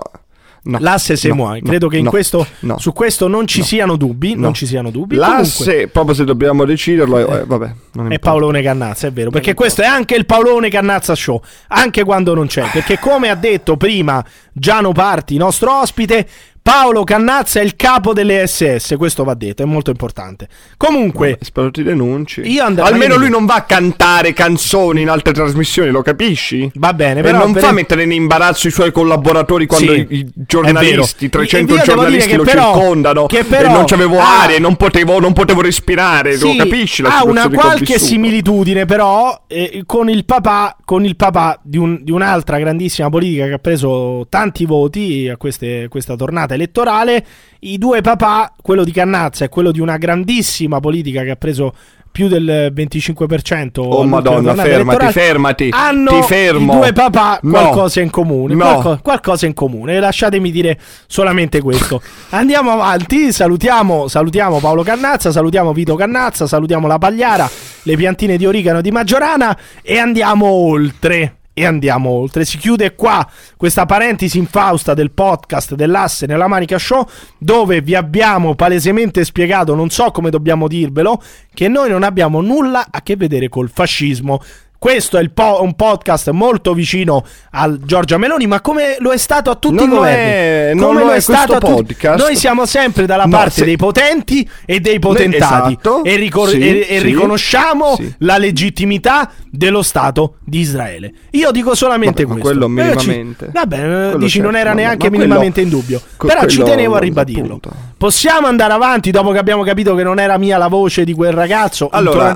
No, L'asse c'est no, moi. no, Credo che in questo, su questo non ci siano dubbi. No. Non ci siano dubbi. L'asse, Comunque, proprio se dobbiamo deciderlo, eh, vabbè. Non è importa. Paolone Cannazza, è vero. Perché questo è anche il Paolone Cannazza Show. Anche quando non c'è. Perché, come ha detto prima Giano Parti, nostro ospite. Paolo Cannazza è il capo delle SS, questo va detto, è molto importante. Comunque, Spero ti denunci. Almeno lui non va a cantare canzoni in altre trasmissioni, lo capisci? va bene, E però non per- fa mettere in imbarazzo i suoi collaboratori quando Sì, i, giornalisti, vero. 300 Io devo giornalisti lo però- circondano che e però- non c'avevo ah, aria, non potevo, non potevo respirare, lo Sì, capisci la ha una qualche similitudine però eh, con il papà con il papà di, un- di un'altra grandissima politica che ha preso tanti voti a queste- questa tornata elettorale i due papà quello di Cannazza e quello di una grandissima politica che ha preso più del 25% Oh madonna, fermati, fermati, hanno ti fermo. i due papà No. qualcosa in comune No. qualco- qualcosa in comune lasciatemi dire solamente questo andiamo avanti salutiamo, salutiamo Paolo Cannazza salutiamo Vito Cannazza salutiamo la Pagliara le piantine di origano di Maggiorana e andiamo oltre e andiamo oltre. Si chiude qua questa parentesi infausta del podcast dell'asse nella manica show dove vi abbiamo palesemente spiegato, non so come dobbiamo dirvelo, che noi non abbiamo nulla a che vedere col fascismo. Questo è il po- un podcast molto vicino al Giorgia Meloni, ma come lo è stato a tutti Non i governi. è- non come lo è è stato a tutti-. Noi siamo sempre dalla No, parte se- dei potenti e dei potentati esatto. e, ricor- Sì, e- e sì, riconosciamo sì. la legittimità dello Stato di Israele. Io dico solamente Vabbè, questo. quello ci- minimamente. Vabbè, eh, Quello dici non certo, era ma- neanche ma quello- minimamente in dubbio. Però ci quello- tenevo a ribadirlo. appunto. Possiamo andare avanti dopo che abbiamo capito che non era mia la voce di quel ragazzo Allora-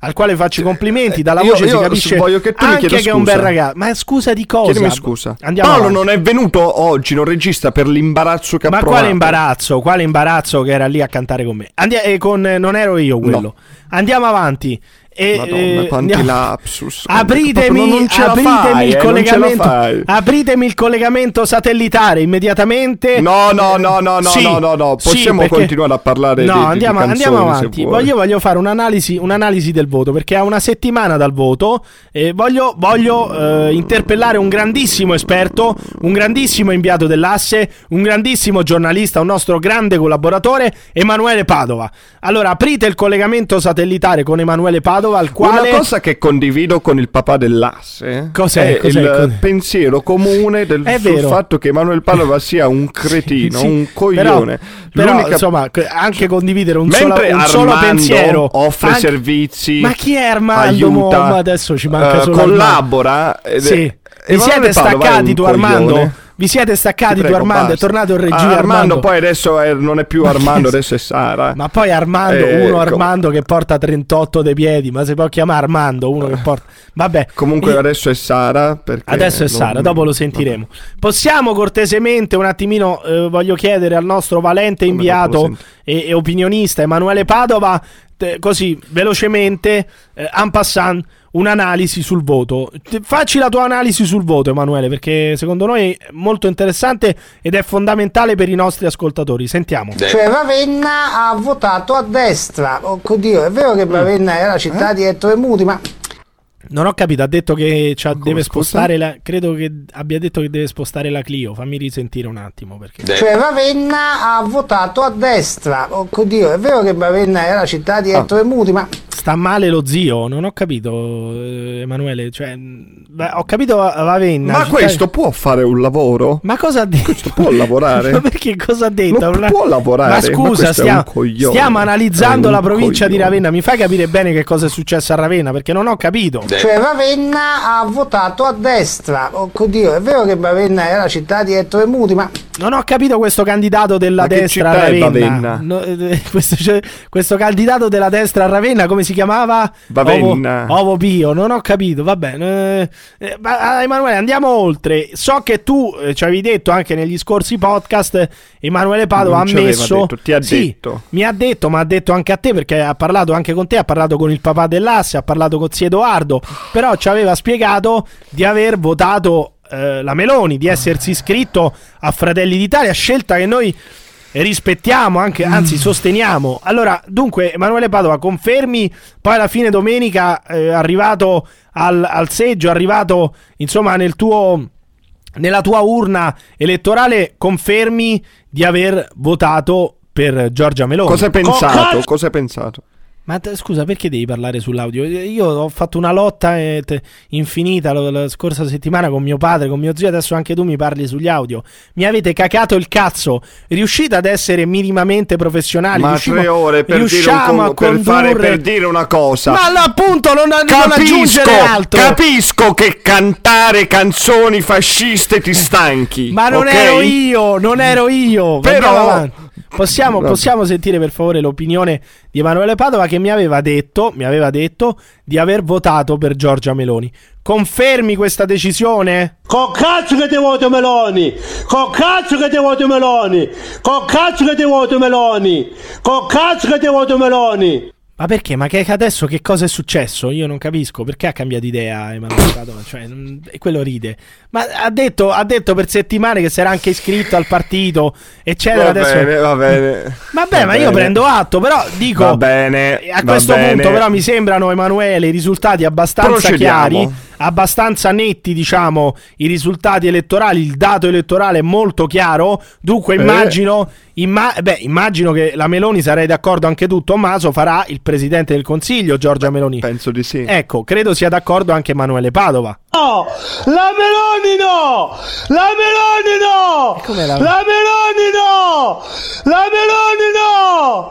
al quale faccio i complimenti. Dalla io- voce si io capisce voglio che tu anche che è un bel scusa. ragazzo. Ma scusa di cosa? Chiedimi scusa. Andiamo Paolo avanti. non è venuto oggi, non regista per l'imbarazzo che ha Ma provato. quale imbarazzo? Quale imbarazzo che era lì a cantare con me? Andia- eh, con, eh, non ero io quello. Andiamo avanti. E, Madonna, eh, quanti andiamo- lapsus. Apritemi, non la apritemi fai, il eh, non collegamento. Apritemi il collegamento satellitare immediatamente. No, no, no, no, no, Sì, no, no, no, sì, possiamo perché- continuare a parlare No, di, di- di andiamo, canzoni, andiamo avanti. Voglio, voglio fare un'analisi, un'analisi del voto perché a una settimana dal voto e voglio, voglio eh, interpellare un grandissimo esperto, un grandissimo inviato dell'asse, un grandissimo giornalista, un nostro grande collaboratore, Emanuele Padova. Allora, aprite il collegamento satellitare con Emanuele Padova, al quale... Una cosa che condivido con il papà dell'asse Cos'è? è Cos'è? il Cos'è? pensiero comune del, sul fatto che Emanuele Padova sia un cretino, Sì, un però- coglione. Però, L'unica- insomma, anche condividere un solo, un solo pensiero offre anche- servizi, Ma chi è Armando? aiuta, adesso ci manca eh, solo collabora. Sì. Vi siete Padova staccati tu Armando? Vi siete staccati Ti tu prego, Armando? È basta. tornato in regia Ah, Armando, Armando. poi adesso è- non è più Armando, adesso è Sara. Ma poi Armando, Eh, uno com- Armando che porta 38 dei piedi, ma si può chiamare Armando, uno che porta... Vabbè. Comunque Io- adesso è Sara. Perché Adesso è non- Sara, dopo lo sentiremo. Possiamo cortesemente un attimino, eh, voglio chiedere al nostro valente Come inviato e, e opinionista Emanuele Padova, te- così velocemente, eh, en passant, un'analisi sul voto. Facci la tua analisi sul voto Emanuele, perché secondo noi è molto interessante ed è fondamentale per i nostri ascoltatori. Sentiamo. Cioè Ravenna ha votato a destra. Oh, oddio, è vero che Ravenna era città di Ettore Muti, ma Non ho capito, ha detto che c'ha- deve spostare la... Credo che abbia detto che deve spostare la Clio. Fammi risentire un attimo perché... cioè Ravenna ha votato a destra. Oh, oddio, è vero che Ravenna era città di Ettore Muti, ma Sta male lo zio, non ho capito eh, Emanuele, cioè beh, ho capito Ravenna. Ma città- questo può fare un lavoro? Ma cosa ha detto? Può lavorare? Ma perché cosa ha detto? Non Una- può lavorare, Ma ma scusa, questo è stiamo, stiamo analizzando È un la provincia di coglione. Ravenna. Mi fai capire bene che cosa è successo a Ravenna? Perché non ho capito. Cioè Ravenna ha votato a destra. Oh, oddio, è vero che Ravenna era città di Ettore Muti, ma Non ho capito questo candidato della Ma destra a città è Ravenna. Ravenna? No, eh, questo, cioè, questo candidato della destra a Ravenna, come si chiamava? Ravenna. Ovo, Ovo Pio, non ho capito. Va bene. Eh, eh, ma, ah, Emanuele, andiamo oltre. So che tu eh, ci avevi detto anche negli scorsi podcast. Emanuele Padova Non ha messo. detto, ti ha Sì, detto. Mi ha detto, ma ha detto anche a te perché ha parlato anche con te. Ha parlato con il papà dell'asse, ha parlato con zio Edoardo. Però ci aveva spiegato di aver votato eh, la Meloni, di essersi iscritto a Fratelli d'Italia, scelta che noi rispettiamo, anche, anzi sosteniamo. Allora, dunque, Emanuele Padova, confermi poi alla fine domenica, eh, arrivato al, al seggio, arrivato insomma nel tuo, nella tua urna elettorale, confermi di aver votato per Giorgia Meloni. Cosa hai pensato? Cosa hai pensato? Ma te- scusa, perché devi parlare sull'audio? Io ho fatto una lotta eh, infinita lo- la, scorsa settimana con mio padre, con mio zio, adesso anche tu mi parli sugli audio. Mi avete cacato il cazzo. Riuscite ad essere minimamente professionali? Ma Riusciamo- tre ore per, dire, un riusciamo con- a per, fare, condurre- per dire una cosa. Ma appunto, non, non Capisco, aggiungere altro. capisco che cantare canzoni fasciste ti stanchi. Ma non ok? ero io, non ero io. Però-. Possiamo, possiamo sentire per favore l'opinione di Emanuele Padova che mi aveva detto, mi aveva detto di aver votato per Giorgia Meloni. Confermi questa decisione? Con cazzo che ti voto Meloni! Con cazzo che ti voto Meloni! Con cazzo che ti voto Meloni! Con cazzo che ti voto Meloni! Ma perché? Ma che adesso che cosa è successo? Io non capisco. Perché ha cambiato idea Emanuele Padova? Cioè, e quello ride. Ma ha detto, ha detto per settimane che si era anche iscritto al partito, eccetera. Va adesso... bene, va bene. Vabbè, Va ma io bene. prendo atto, però dico... Va bene, A questo bene. punto però mi sembrano, Emanuele, i risultati abbastanza chiari, abbastanza netti, diciamo, i risultati elettorali, il dato elettorale è molto chiaro, dunque Eh. immagino... imma- beh, immagino che la Meloni, sarei d'accordo anche tu, Tommaso, farà il Presidente del Consiglio, Giorgia Meloni. Penso di sì. Ecco, credo sia d'accordo anche Emanuele Padova. No! La Meloni no! La Meloni no! come la- La Meloni no! La Meloni no!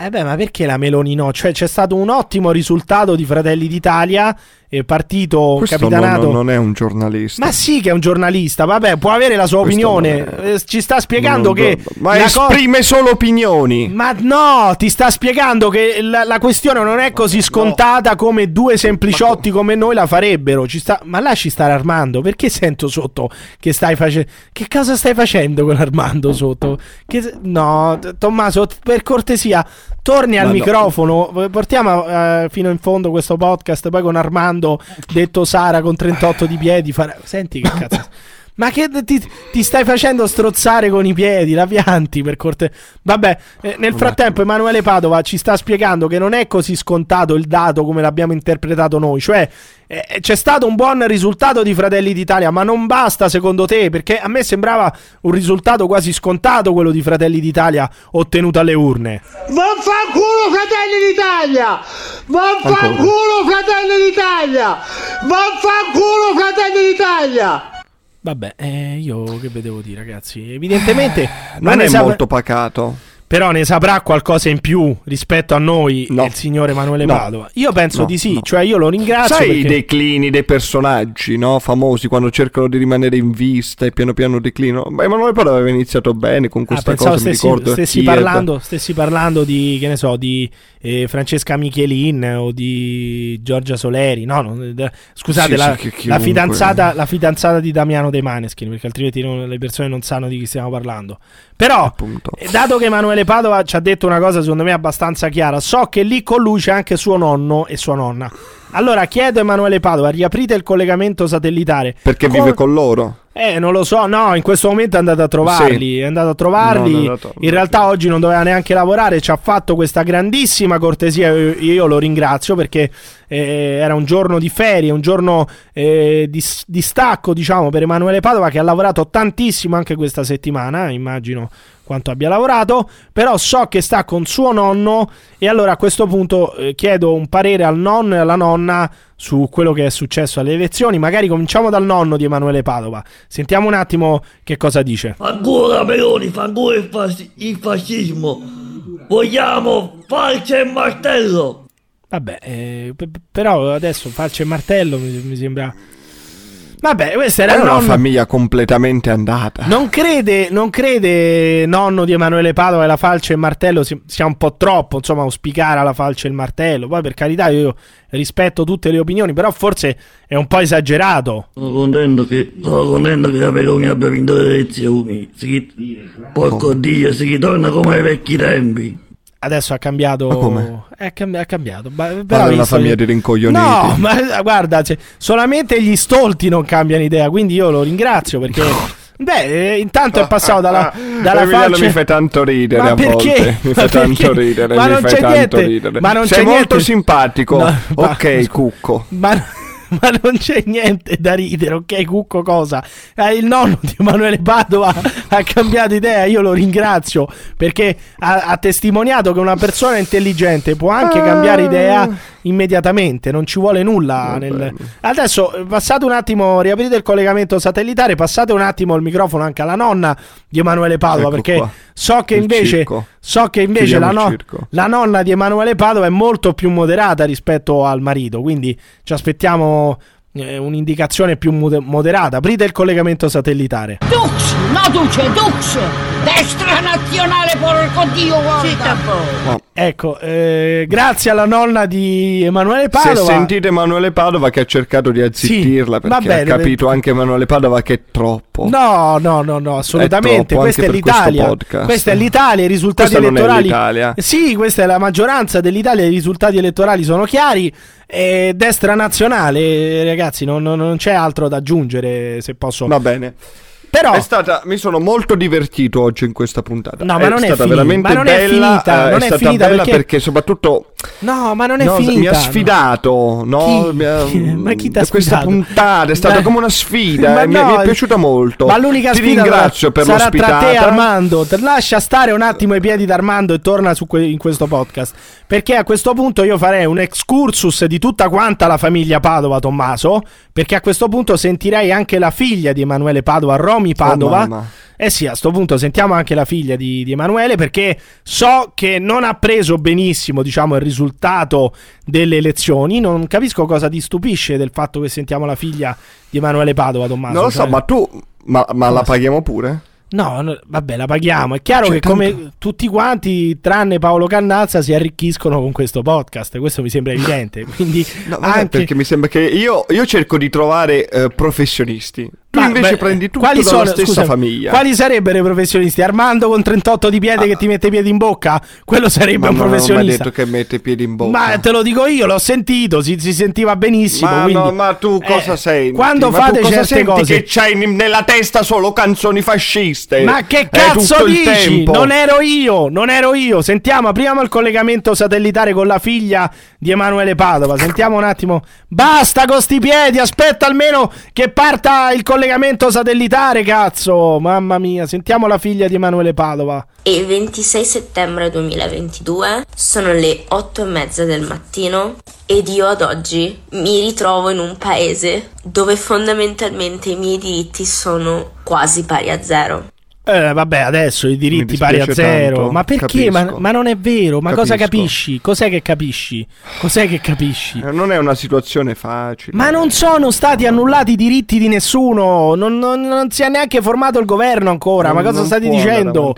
Eh beh, ma perché la Meloni no? Cioè c'è stato un ottimo risultato di Fratelli d'Italia, eh, partito Questo capitanato... non, non è un giornalista. Ma sì che è un giornalista, vabbè, può avere la sua Questo opinione. non Eh, ci sta spiegando Non- che... Ma la co- esprime solo opinioni. Ma no, ti sta spiegando che la, la questione non è così scontata come due sempliciotti come noi la farebbero. Ci sta... Ma lasci stare Armando, perché sento sotto che stai facendo... Che cosa stai facendo con Armando sotto? Che... No, Tommaso, per cortesia, torni al Ma no. microfono. Portiamo eh, fino in fondo questo podcast. Poi con Armando, detto Sara, con 38 di piedi. fare- Senti che cazzo. Ma che ti, ti stai facendo strozzare con i piedi, la pianti per corte. Vabbè, eh, nel frattempo Emanuele Padova ci sta spiegando che non è così scontato il dato come l'abbiamo interpretato noi, cioè eh, c'è stato un buon risultato di Fratelli d'Italia, ma non basta secondo te, perché a me sembrava un risultato quasi scontato quello di Fratelli d'Italia ottenuto alle urne. Vaffanculo Fratelli d'Italia! Vaffanculo Fratelli d'Italia! Vaffanculo Fratelli d'Italia! Vabbè, eh, io che vedevo dire, ragazzi? Evidentemente ma Non ne è sa- molto pacato. Però ne saprà qualcosa in più rispetto a noi il signore Emanuele No. Padova. Io penso No, di sì, no. cioè io lo ringrazio Sai perché... i declini dei personaggi, no? Famosi quando cercano di rimanere in vista e piano piano declinano. Ma Emanuele Padova aveva iniziato bene con Ah, questa pensavo cosa, stessi, ricordo. stessi parlando, stessi parlando di, che ne so, di eh, Francesca Michelin o di Giorgia Soleri. No, no, eh, scusate, Sì, la, sì, la fidanzata, la fidanzata di Damiano De Maneskin, perché altrimenti non- le persone non sanno di chi stiamo parlando. Però, eh, dato che Emanuele Padova ci ha detto una cosa secondo me abbastanza chiara, so che lì con lui c'è anche suo nonno e sua nonna. Allora chiedo a Emanuele Padova, riaprite il collegamento satellitare. Perché Con- vive con loro. eh, non lo so, no, in questo momento è andato a trovarli, Sì. è andato a trovarli. No, no. in realtà oggi non doveva neanche lavorare, ci ha fatto questa grandissima cortesia, io, io lo ringrazio perché eh, era un giorno di ferie, un giorno eh, di, di stacco, diciamo, per Emanuele Padova che ha lavorato tantissimo anche questa settimana, immagino quanto abbia lavorato, però so che sta con suo nonno e allora a questo punto eh, chiedo un parere al nonno e alla nonna su quello che è successo alle elezioni. Magari cominciamo dal nonno di Emanuele Padova. Sentiamo un attimo che cosa dice. Ancora Meloni, fa ancora il, fas- il fascismo. Vogliamo falce e martello. Vabbè, eh, però adesso falce e martello mi, mi sembra... Vabbè, questo era È il una nonno... famiglia completamente andata. Non crede, non crede nonno di Emanuele Padova che la falce e il martello si- sia un po' troppo, insomma, auspicare alla falce e il martello. Poi per carità io rispetto tutte le opinioni, però forse è un po' esagerato. Sono contento che, sono contento che la Meloni abbia vinto le elezioni. Si, porco Dio, si ritorna come ai vecchi tempi. Adesso ha cambiato. Ma come? È, cambi- ha cambiato. Ma, però una visto- famiglia di rincoglioniti. No, ma guarda, cioè, solamente gli stolti non cambiano idea. Quindi io lo ringrazio perché. Beh, eh, intanto è passato dalla, dalla Emiliano falce. mi fai tanto ridere Ma a perché? volte. Mi Ma fai tanto ridere. Ma non c'è niente. ridere. Ma non Sei c'è molto niente. simpatico. No, ma- ok, cucco. Ma, ma non c'è niente da ridere, ok? Cucco cosa? Eh, il nonno di Emanuele Padova ha cambiato idea, io lo ringrazio perché ha, ha testimoniato che una persona intelligente può anche cambiare idea immediatamente, non ci vuole nulla. nel- Adesso eh, passate un attimo, riaprite il collegamento satellitare, passate un attimo il microfono anche alla nonna di Emanuele Padova Ecco perché qua. so che Il invece, circo. so che invece la, no- la nonna di Emanuele Padova è molto più moderata rispetto al marito, quindi ci aspettiamo eh, un'indicazione più mode- moderata. Aprite il collegamento satellitare. Dux, no Duce, Dux! Destra nazionale, porco Dio, guarda! Ecco, eh, grazie alla nonna di Emanuele Se Padova. sentite Emanuele Padova che ha cercato di azzittirla va perché bene, ha capito anche Emanuele Padova che è troppo. No, no, no, no, assolutamente. troppo, Questa è per l'Italia. Questa è l'Italia, i risultati Questa non è elettorali. l'Italia. Sì, questa è la maggioranza dell'Italia, i risultati elettorali sono chiari. E destra nazionale, ragazzi, non, non- non c'è altro da aggiungere se posso. Va bene. Però È stata, mi sono molto divertito oggi in questa puntata. No, ma non è stata finita, veramente ma non è bella. finita, eh, non è è stata finita bella perché- soprattutto No, ma non è no, finita. mi ha no. sfidato. No? Chi? Ha- Ma chi t'ha questa sfidato? puntata è stata Ma- come una sfida. Ma eh, mi, è- mi no, è piaciuta molto. Ma l'unica Ti sfida ringrazio per sarà tra l'ospitata. te e Armando. Te- Lascia stare un attimo i piedi d'Armando e torna que- in questo podcast. Perché a questo punto io farei un excursus di tutta quanta la famiglia Padova, Tommaso. Perché a questo punto sentirei anche la figlia di Emanuele Padova, Romy Padova. mamma. eh sì, a sto punto sentiamo anche la figlia di, di Emanuele perché so che non ha preso benissimo, diciamo, il risultato delle elezioni. Non capisco cosa ti stupisce del fatto che sentiamo la figlia di Emanuele Padova, Tommaso. Non lo so, Cioè- ma tu. Ma, ma la paghiamo pure? No, no, vabbè, la paghiamo. È chiaro Cioè, che come tutti quanti, tranne Paolo Cannazza, si arricchiscono con questo podcast. Questo mi sembra evidente. Quindi No, anche... perché mi sembra che io, io cerco di trovare eh, professionisti. Tu Ma, invece beh, prendi tutto quali sono- stessa scusami, famiglia. Quali sarebbero i professionisti? Armando con 38 di piede che ti mette i piedi in bocca? Quello sarebbe Ma un non professionista. detto che mette i piedi in bocca. Ma te lo dico io, l'ho sentito, si, si sentiva benissimo. Ma, quindi- no, ma tu cosa Eh, senti? Quando Ma fate certe cose, che c'hai nella testa solo canzoni fasciste. Ma che Eh, cazzo dici? Non ero io, non ero io. Sentiamo, apriamo il collegamento satellitare con la figlia di Emanuele Padova. Sentiamo un attimo. Basta con sti piedi, aspetta almeno che parta il collegamento satellitare, cazzo. Mamma mia, sentiamo la figlia di Emanuele Padova. Il 26 settembre 2022 sono le 8 e mezza del mattino ed io ad oggi mi ritrovo in un paese dove fondamentalmente i miei diritti sono quasi pari a zero. Eh, vabbè, adesso i diritti pari a zero. tanto, Ma perché? Ma, ma non è vero. Ma cosa Capisco. capisci? Cos'è che capisci? Cos'è che capisci? Eh, Non è una situazione facile. Ma non sono stati annullati i diritti di nessuno. Non, non- non si è neanche formato il governo ancora. Ma Non- cosa non state dicendo?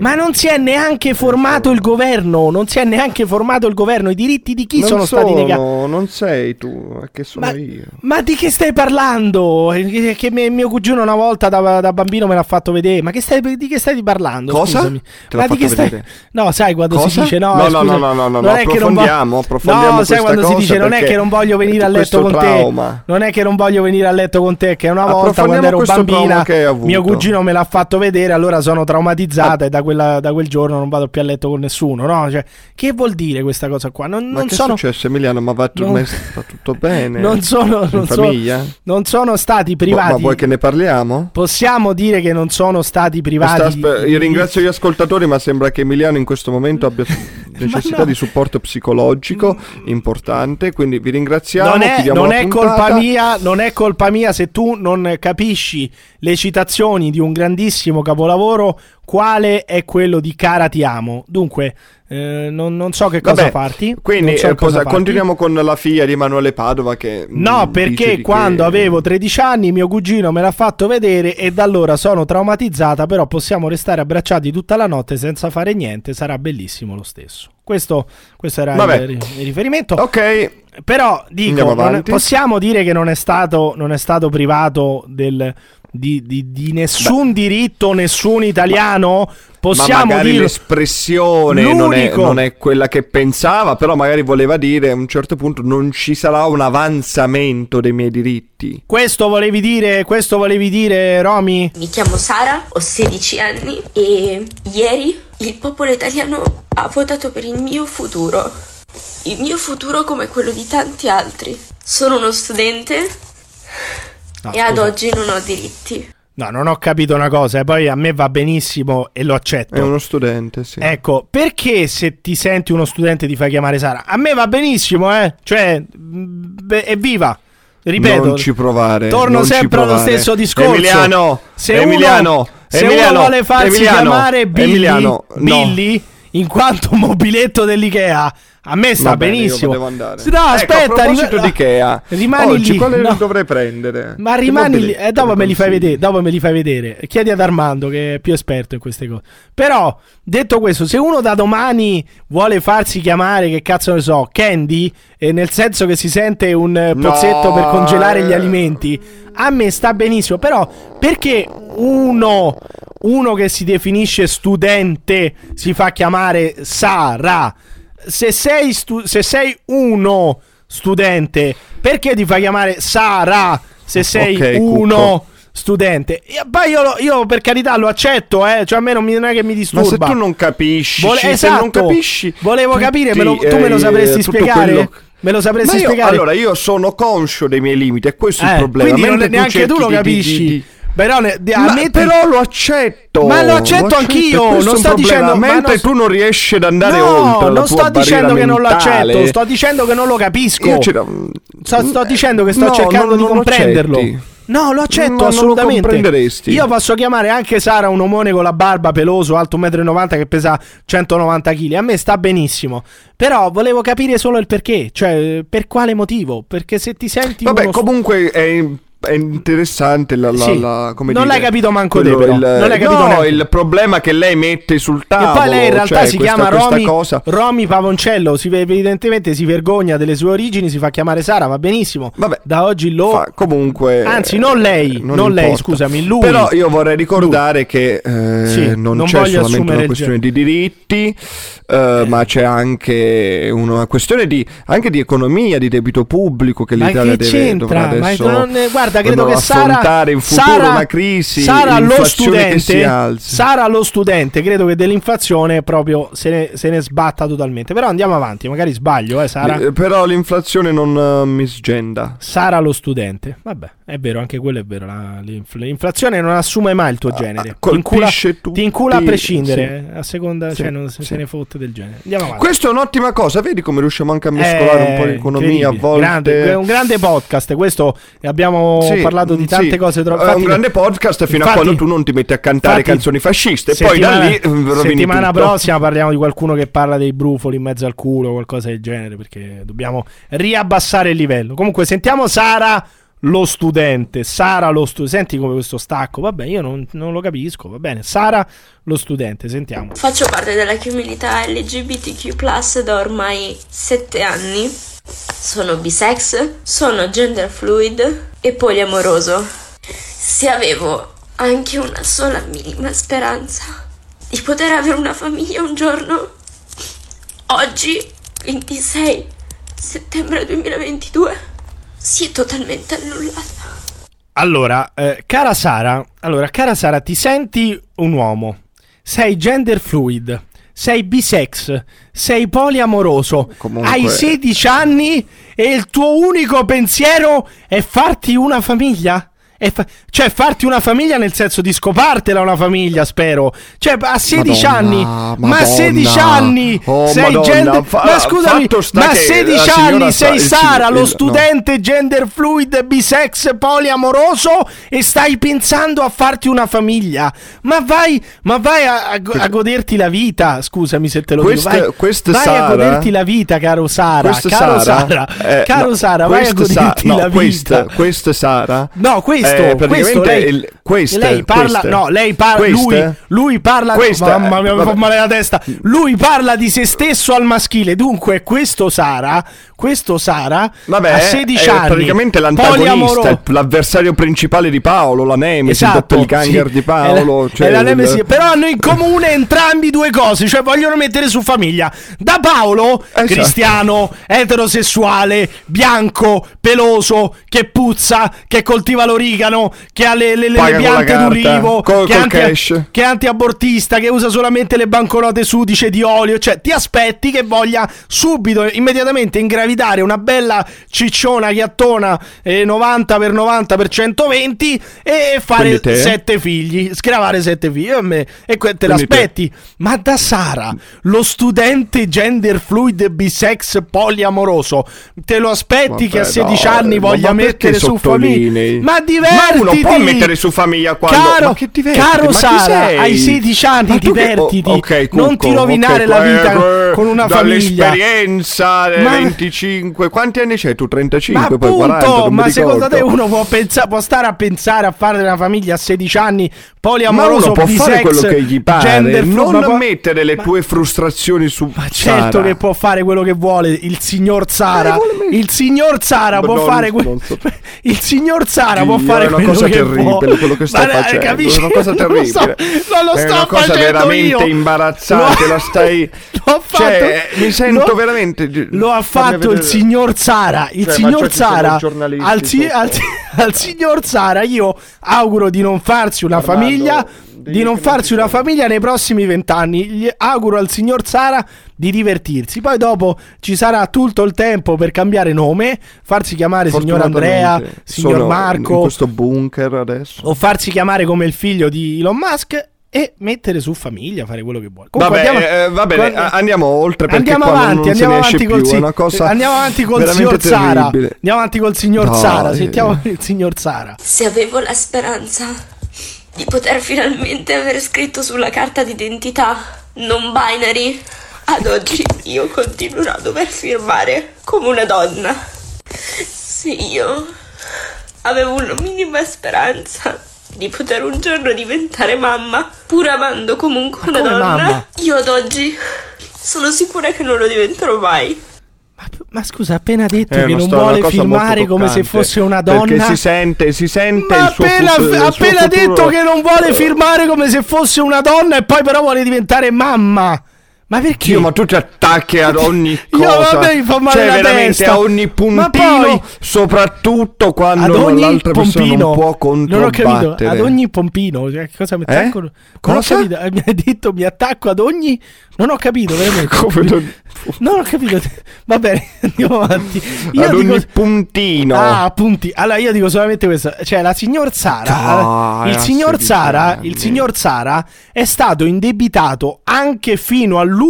Ma non si è neanche formato il governo. Non si è neanche formato il governo. I diritti di chi non sono stati negati? Non sei tu, è che sono Ma- io. Ma di che stai parlando? Eh, Che, che mio cugino una volta da, da bambino me l'ha fatto vedere. Ma che stai, di che stai parlando? Cosa? Scusami. Te Ma di che stai... vedere? No, sai quando si Cosa? dice no, No, eh, no, no, no, no, no, non è che non vo- approfondiamo, No, sai quando si dice non è che non voglio venire a letto con trauma. te. Non è che non voglio venire a letto con te, che una volta quando ero bambina mio cugino me l'ha fatto vedere, allora sono traumatizzata e da, quella- da quel giorno non vado più a letto con nessuno, no? Cioè, che vuol dire questa cosa qua? Non, Ma non che sono è successo Emiliano? Ma va, Non- ma va tutto bene? non sono, non sono- non sono stati Boh, privati. Ma vuoi che ne parliamo? Possiamo dire che non sono stati Sta- privati. aspe- io ringrazio gli ascoltatori, ma sembra che Emiliano in questo momento abbia necessità no. di supporto psicologico importante. Quindi vi ringraziamo. Non è, non è colpa mia, non è colpa mia se tu non capisci le citazioni di un grandissimo capolavoro, quale è quello di Cara ti amo. Dunque, eh, non, non so che cosa Vabbè, farti. Quindi so eh, cosa farti. continuiamo con la figlia di Emanuele Padova che... No, mm, dice perché quando che- avevo 13 anni mio cugino me l'ha fatto vedere e da allora sono traumatizzata, però possiamo restare abbracciati tutta la notte senza fare niente, sarà bellissimo lo stesso. Questo, questo era il, il riferimento. Ok. Però dico, non possiamo dire che non è stato, non è stato privato del, di, di- di nessun diritto, nessun italiano. Possiamo ma magari dire l'espressione non è, non è quella che pensava, però magari voleva dire a un certo punto non ci sarà un avanzamento dei miei diritti. Questo volevi dire, questo volevi dire, Romy? Mi chiamo Sara, ho 16 anni e ieri il popolo italiano ha votato per il mio futuro. Il mio futuro come quello di tanti altri. Sono uno studente No, e ad oggi non ho diritti. No, non ho capito una cosa, e poi a me va benissimo e lo accetto. È uno studente, sì. Ecco, perché se ti senti uno studente ti fai chiamare Sara? A me va benissimo, eh? Cioè, beh, evviva. Ripeto, non ci provare. torno non sempre allo provare. stesso discorso. Emiliano, se Emiliano, uno, se Emiliano, uno vuole farsi Emiliano, chiamare Billy, Emiliano, no. Billy in quanto mobiletto dell'Ikea, a me sta bene, benissimo. No, Ecco, aspetta, a proposito rim- di Ikea, rimani oggi lì. quale no. dovrei prendere? Ma rimani lì, eh, dopo me li fai vedere, dopo me li fai vedere. Chiedi ad Armando che è più esperto in queste cose. Però, detto questo, se uno da domani vuole farsi chiamare, che cazzo ne so, Candy, eh, nel senso che si sente un eh, No, pozzetto per congelare gli alimenti, a me sta benissimo. Però, perché uno, uno che si definisce studente si fa chiamare Sara? Se sei, stu- se sei uno studente, perché ti fai chiamare Sara se sei Ok, uno Cucco. studente? Poi io, io per carità lo accetto, eh, cioè a me non, mi- non è che mi Ma disturba. se tu non capisci, Vole- esatto. non capisci, Volevo capire, me lo- tutti, tu me lo eh, sapresti tutto spiegare? quello- Me lo sapresti Ma io- spiegare? Allora, io sono conscio dei miei limiti, e questo è Eh, il problema. Quindi non- neanche tu cerchi lo di- di- capisci. di- di- Però, ne- ammetti- però lo accetto. Ma lo accetto anch'io, e questo non sto dicendo- ma Mentre non- tu non riesci ad andare no, oltre non sto dicendo che non lo mentale, accetto, sto dicendo che non lo capisco. Sto, sto dicendo che sto No, cercando non- di lo comprenderlo. No, lo accetto lo assolutamente. comprenderesti. Io posso chiamare anche Sara un omone con la barba peloso, alto 1,90 m che pesa 190 kg. A me sta benissimo. Però volevo capire solo il perché, cioè per quale motivo? Perché se ti senti Vabbè, uno- comunque è è interessante la, la- Sì. la- come Non dire, l'hai capito manco quello- te, però. il, Non l'hai capito no, neanche il problema che lei mette sul E tavolo poi lei in realtà cioè, si questa- chiama questa Romy, cosa Romy Pavoncello, si, evidentemente si vergogna delle sue origini, si fa chiamare Sara, va benissimo. Da oggi lo... Fa- comunque Anzi, non lei, non non, lei, scusami, lui. Però io vorrei ricordare che eh, Sì, non, non c'è solamente una questione di diritti, eh, ma c'è anche una questione di, anche di economia, di debito pubblico che l'Italia che deve dovrà c'entra? Ma adesso non- guarda, credo che Sara, affrontare in futuro Sara- una crisi, Sara lo studente. Sara lo studente, credo che dell'inflazione proprio se ne, se ne sbatta totalmente. Però andiamo avanti, magari sbaglio, eh, Sara. Eh, Però l'inflazione non eh, misgenda. Sara lo studente. Vabbè, è vero, anche quello è vero. la- l'infl- l'inflazione non assume mai il tuo genere. Ti incula, colpisce ti incula a tutti, prescindere, eh, a seconda, Sì, cioè non se, sì. se ne fotte del genere. Andiamo avanti. Questa è un'ottima cosa, vedi come riusciamo anche a mescolare un po' di Eh, a volte. Grande- è un grande podcast. Questo abbiamo Sì, parlato di tante sì. cose troppo. È un grande podcast fino a infatti- quando tu non ti metti a cantare infatti, canzoni fasciste poi da settimana- lì eh, settimana tutto. prossima parliamo di qualcuno che parla dei brufoli in mezzo al culo o qualcosa del genere perché dobbiamo riabbassare il livello. Comunque sentiamo Sara lo studente, Sara lo studente. Senti come questo stacco, vabbè, io non, non lo capisco, va bene. Sara lo studente, sentiamo. Faccio parte della comunità LGBTQ da ormai 7 anni. Sono bisex, sono gender fluid e poliamoroso. Se avevo anche una sola minima speranza di poter avere una famiglia un giorno, oggi, 26 settembre 2022, si è totalmente annullata. Allora, eh, cara Sara, allora, cara Sara, ti senti un uomo, sei gender fluid, sei bisex, sei poliamoroso, Comunque- hai 16 anni e il tuo unico pensiero è farti una famiglia? Fa- cioè farti una famiglia nel senso di scopartela una famiglia, spero. Cioè a 16 Madonna, anni, ma a Madonna. 16 anni Oh, sei Madonna, gender fa- Ma scusami, sta ma a che 16 la signora anni sei il Sara, sig- lo il- no. studente gender fluid, bisex, poliamoroso e stai pensando a farti una famiglia. Ma vai, ma vai a, a a goderti la vita. Scusami se te lo Queste- dico. Vai, queste vai a Sara- goderti la vita, caro Sara. Questa caro Sara, Sara, eh, caro no, Sara, vai a questa Sa- goderti no, la questa- vita. questa Sara No, questo, eh, questo lei, il- queste, lei parla, queste. no, lei parla, lui, lui parla, Queste, mamma mia, mi fa male la testa, lui parla di se stesso al maschile, dunque questo Sara, questo Sara, Vabbè, a 16 è anni, praticamente poliamoro- l'antagonista, il- l'avversario principale di Paolo, la Nemesi, il Esatto, doppelganger sì, di Paolo. è la- cioè è la il- Nemesi, però hanno in comune entrambi due cose, cioè vogliono mettere su famiglia. Da Paolo, Esatto. cristiano, eterosessuale, bianco, peloso, che puzza, che coltiva l'origano, che ha le, le- le- le piante d'ulivo, col- che, è col anti- cash. che è antiabortista, che usa solamente le banconote sudice di olio. Cioè, ti aspetti che voglia subito, immediatamente ingravidare una bella cicciona ghiattona eh, 90 per 90 per 120 e fare te? sette figli, scravare sette figli. E, a me- e que- te Quindi te? l'aspetti. Ma da Sara, lo studente gender fluid bisex poliamoroso, te lo aspetti Vabbè, che a 16 no, anni ma voglia mettere su famiglia? Ma Ma divertiti! uno può mettere su famiglia quando Caro, ma che divertiti? caro Ma Sara, hai 16 anni, Ma divertiti. oh, ok, non ti rovinare ok, la vita eh, con una famiglia. Dall'esperienza eh, Ma- 25. Quanti anni c'hai tu? 35, Ma poi 40, appunto, non mi ma secondo te uno può, pensa- può stare a pensare a fare una famiglia a 16 anni, Ma poliamoroso, uno può fare quello che gli pare, non ma può- mettere le tue frustrazioni su Ma certo Sara. che può fare quello che vuole il signor Sara. Eh, il signor Sara Ma può fare so. Il signor Sara può fare è una cosa terribile quello che Ma, eh, facendo, capisci? è una cosa Non lo sto- terribile. Non lo È sto una cosa veramente io. imbarazzante, Lo- stai L'ho fatto. Cioè, mi sento lo- veramente Lo ha fatto il signor Sara. Il Cioè, signor cioè ci sono Sara. giornalisti Al, si- al al signor Sara io auguro di non farsi una Armando, famiglia. Di non farsi una famiglia nei prossimi vent'anni. Gli auguro al signor Sara di divertirsi. Poi dopo ci sarà tutto il tempo per cambiare nome, farsi chiamare signor Andrea, signor sono Marco in questo bunker adesso. o farsi chiamare come il figlio di Elon Musk e mettere su famiglia, fare quello che vuole. Comunque Vabbè, andiamo- eh, va bene, quando- a- andiamo oltre perché Andiamo qua non- avanti, andiamo avanti col più, si- andiamo avanti col signor Sara. terribile. Andiamo avanti col signor Dai. Sara. Sentiamo il signor Sara. Se avevo la speranza di poter finalmente aver scritto sulla carta d'identità non binary, ad oggi io continuerò a dover firmare come una donna. Se io avevo una minima speranza di poter un giorno diventare mamma, pur amando comunque una donna. mamma? Io ad oggi sono sicura che non lo diventerò mai. Ma scusa, ha appena detto È che non vuole filmare come se fosse una donna. Perché si sente, si sente Ma il suo appena, futuro- il suo appena futuro- detto che non vuole firmare come se fosse una donna e poi però vuole diventare mamma. Ma perché? Dio, ma tu ti attacchi ad ogni Io, cosa. vabbè, mi fa male cioè, veramente testa. a ogni puntino, poi- soprattutto quando ogni l'altra persona pompino non può non ho capito controbattere. ad ogni pompino cioè, cosa mi Eh? attacco non ho capito eh, mi hai detto mi attacco ad ogni non ho capito veramente Come non- non ho capito va bene andiamo avanti io ad dico ogni puntino. Ah, appunti. Allora io dico solamente questo. Cioè, la signor Sara. Dai, il signor Sara. Il signor Sara è stato indebitato anche fino all'ultimo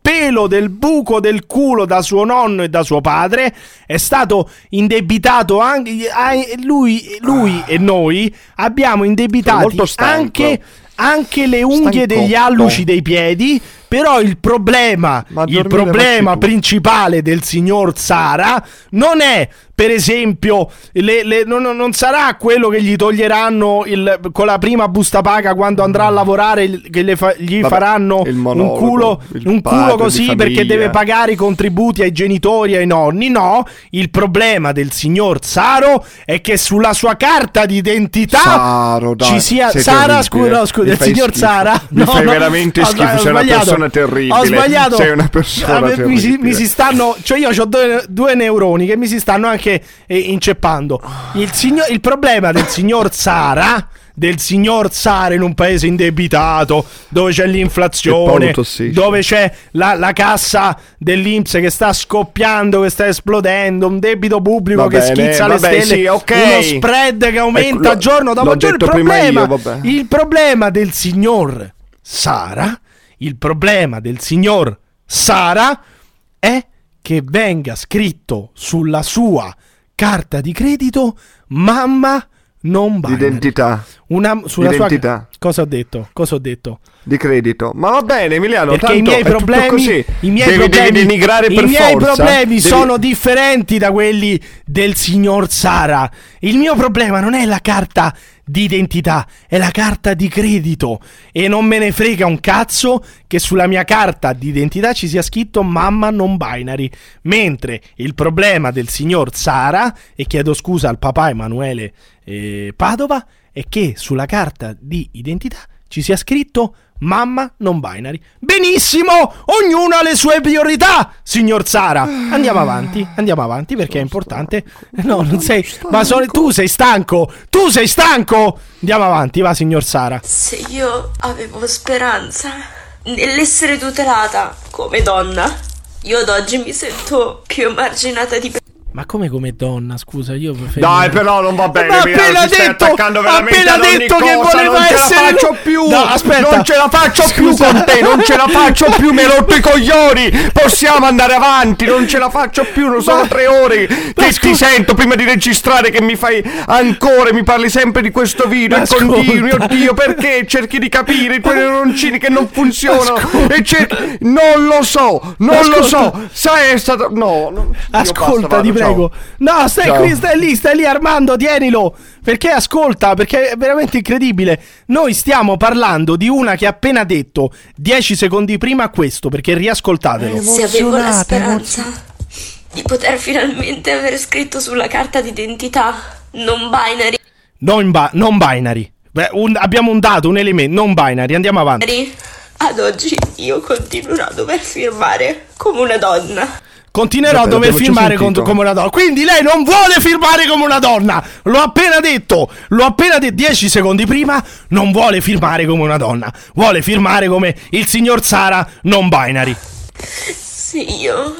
pelo del buco del culo da suo nonno e da suo padre. È stato indebitato anche. a- Lui, lui e noi abbiamo indebitati stanco. anche. Anche le unghie Stancotto. degli alluci dei piedi. Però il problema, il problema principale del signor Sara non è, per esempio, le- le- non, non- sarà quello che gli toglieranno il- con la prima busta paga quando andrà a lavorare, che fa- gli Vabbè, faranno il un monologo, culo, un culo così perché deve pagare i contributi ai genitori e ai nonni. No, il problema del signor Saro è che sulla sua carta d'identità Saro, dai, ci sia Sara, terribile. scusa, no, scusa, Mi il signor schifo. Sara. Mi No, fai no, veramente ho schifo, ho sei una sbagliato. persona terribile. Ho sbagliato. Sei una persona mi- mi, si, terribile. mi si stanno, cioè io ho due, due neuroni che mi si stanno anche eh, inceppando. Il, signor- il problema del signor Sara del signor Sara in un paese indebitato dove c'è l'inflazione dove c'è la, la cassa dell'Inps che sta scoppiando che sta esplodendo un debito pubblico Va che bene, schizza le vabbè, stelle sì, ok. uno spread che aumenta Ecco, giorno dopo giorno il problema, io, il problema del signor Sara il problema del signor Sara è che venga scritto sulla sua carta di credito mamma non binary. D'identità. Una, sulla D'identità. sua cosa ho detto? Cosa ho detto? Di credito. Ma va bene, Emiliano. Perché tanto i miei problemi, così. i miei devi, problemi, devi denigrare i per miei forza. problemi Devi- sono differenti da quelli del signor Sara. Il mio problema non è la carta d'identità, è la carta di credito. E non me ne frega un cazzo che sulla mia carta d'identità ci sia scritto mamma non binary. Mentre il problema del signor Sara, e chiedo scusa al papà Emanuele eh, Padova, è che sulla carta di identità ci sia scritto mamma non binary. Benissimo, ognuno ha le sue priorità, signor Sara. Andiamo avanti, andiamo avanti perché è importante. No, non sei, ma sono- tu sei stanco, tu sei stanco. Andiamo avanti, va, signor Sara. Se io avevo speranza nell'essere tutelata come donna, io ad oggi mi sento più emarginata di Ma come come donna, scusa, io preferisco Dai, però non va bene. Ma appena stai detto- appena detto che cosa, voleva non ce essere- la faccio più. No, aspetta. Non ce la faccio più Scusa. con te, non ce la faccio più, mi hai rotto i coglioni. Possiamo andare avanti, non ce la faccio più, non sono Ma- tre ore che Ma ti sento prima di registrare che mi fai ancora, mi parli sempre di questo video Ma e continui, oddio, perché cerchi di capire i tuoi neuroncini che non funzionano e cerchi non lo so, non lo so. Sai è stato no, no. Io basta, Ascolta, vado, ti ciao. Prego. No, stai Ciao. qui, stai lì, stai lì Armando, tienilo. Perché ascolta, perché è veramente incredibile. Noi stiamo parlando di una che ha appena detto 10 secondi prima questo, perché riascoltatelo. Se avevo la speranza di poter finalmente aver scritto sulla carta d'identità non binary, Non, ba- non binary. Beh, un- abbiamo un dato, un elemento, non binary, andiamo avanti. ad oggi io continuerò a dover firmare come una donna. Continuerò a dover firmare con- come una donna. Quindi lei non vuole firmare come una donna. L'ho appena detto. L'ho appena detto 10 secondi prima. Non vuole firmare come una donna. Vuole firmare come il signor Sara non binary. Se io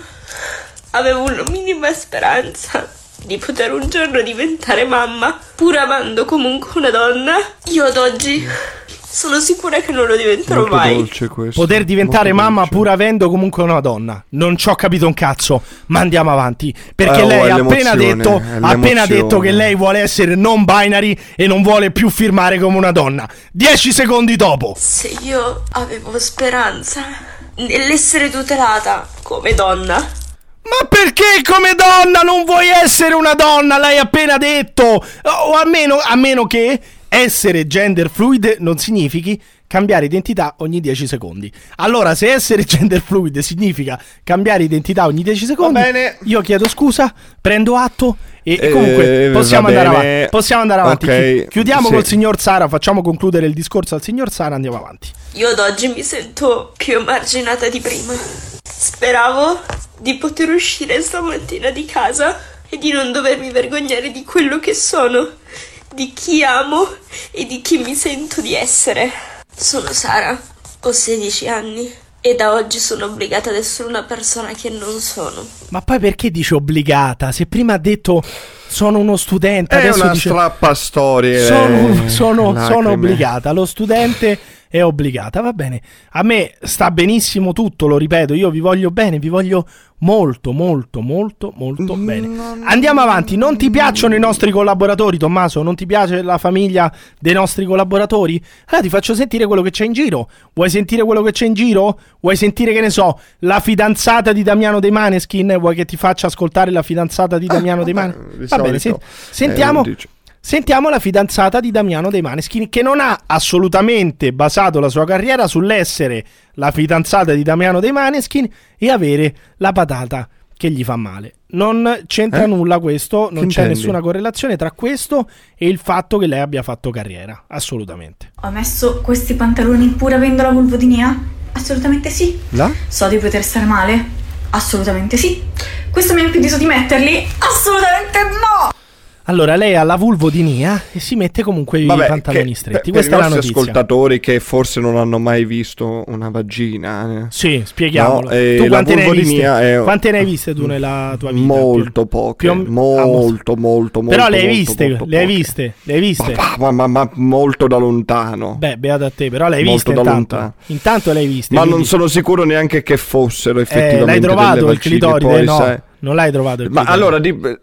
avevo una minima speranza di poter un giorno diventare mamma, pur amando comunque una donna, io ad oggi sono sicura che non lo diventerò Molto mai. dolce questo. Poter diventare molto mamma dolce. pur avendo comunque una donna. Non ci ho capito un cazzo. Ma andiamo avanti. Perché Eh, oh, lei ha appena detto, appena detto che lei vuole essere non binary e non vuole più firmare come una donna. 10 secondi dopo. Se io avevo speranza nell'essere tutelata come donna, Ma perché come donna non vuoi essere una donna? L'hai appena detto. O almeno, a meno che essere gender fluid non significhi cambiare identità ogni 10 secondi. Allora, se essere gender fluid significa cambiare identità ogni 10 secondi, bene. io chiedo scusa, prendo atto e Eh, comunque possiamo va andare, avanti, possiamo andare avanti. Ok, Chi- Chiudiamo sì. col signor Sara, facciamo concludere il discorso al signor Sara, andiamo avanti. Io ad oggi mi sento più emarginata di prima. Speravo di poter uscire stamattina di casa e di non dovermi vergognare di quello che sono, di chi amo e di chi mi sento di essere. Sono Sara, ho 16 anni e da oggi sono obbligata ad essere una persona che non sono. Ma poi perché dice obbligata? Se prima ha detto sono uno studente, È adesso una dice strappastorie. sono, sono, lacrime. sono obbligata. Lo studente è obbligata. Va bene. A me sta benissimo tutto, lo ripeto. Io vi voglio bene, vi voglio molto, molto, molto, molto bene. Andiamo avanti. Non ti piacciono i nostri collaboratori, Tommaso? Non ti piace la famiglia dei nostri collaboratori? Allora ti faccio sentire quello che c'è in giro. Vuoi sentire quello che c'è in giro? Vuoi sentire, che ne so, la fidanzata di Damiano De Maneskin? Vuoi che ti faccia ascoltare la fidanzata di Damiano De Maneskin? Ah, di Va bene, solito, sen- sentiamo. eh, Sentiamo la fidanzata di Damiano dei Maneskin che non ha assolutamente basato la sua carriera sull'essere la fidanzata di Damiano dei Maneskin e avere la patata che gli fa male. Non c'entra Eh? nulla questo, non Che c'è intendi? nessuna correlazione tra questo e il fatto che lei abbia fatto carriera, assolutamente. Ho messo questi pantaloni pur avendo la vulvodinia? Assolutamente sì. La? So di poter stare male? Assolutamente sì. Questo mi ha impedito di metterli? Assolutamente no! Allora, lei ha la vulvodinia e si mette comunque i Vabbè, pantaloni che- stretti. per- Questa per è la i nostri notizia. ascoltatori che forse non hanno mai visto una vagina. eh. Sì, spieghiamolo. No, eh, tu la quante ne, hai viste? vulvodinia è- quante ne hai viste tu nella tua vita? Molto poche, Più o- ah, molto, molto, molto. Però le hai molto, viste, molto le hai viste, le hai viste. Ma, ma- ma- ma molto da lontano. Beh, beata a te, però le hai Molto viste da intanto. lontano. Intanto le hai viste. Ma quindi- non sono sicuro neanche che fossero Eh, effettivamente l'hai trovato il clitoride? poi, no, sai- non l'hai trovato il Ma clitoride. allora, di-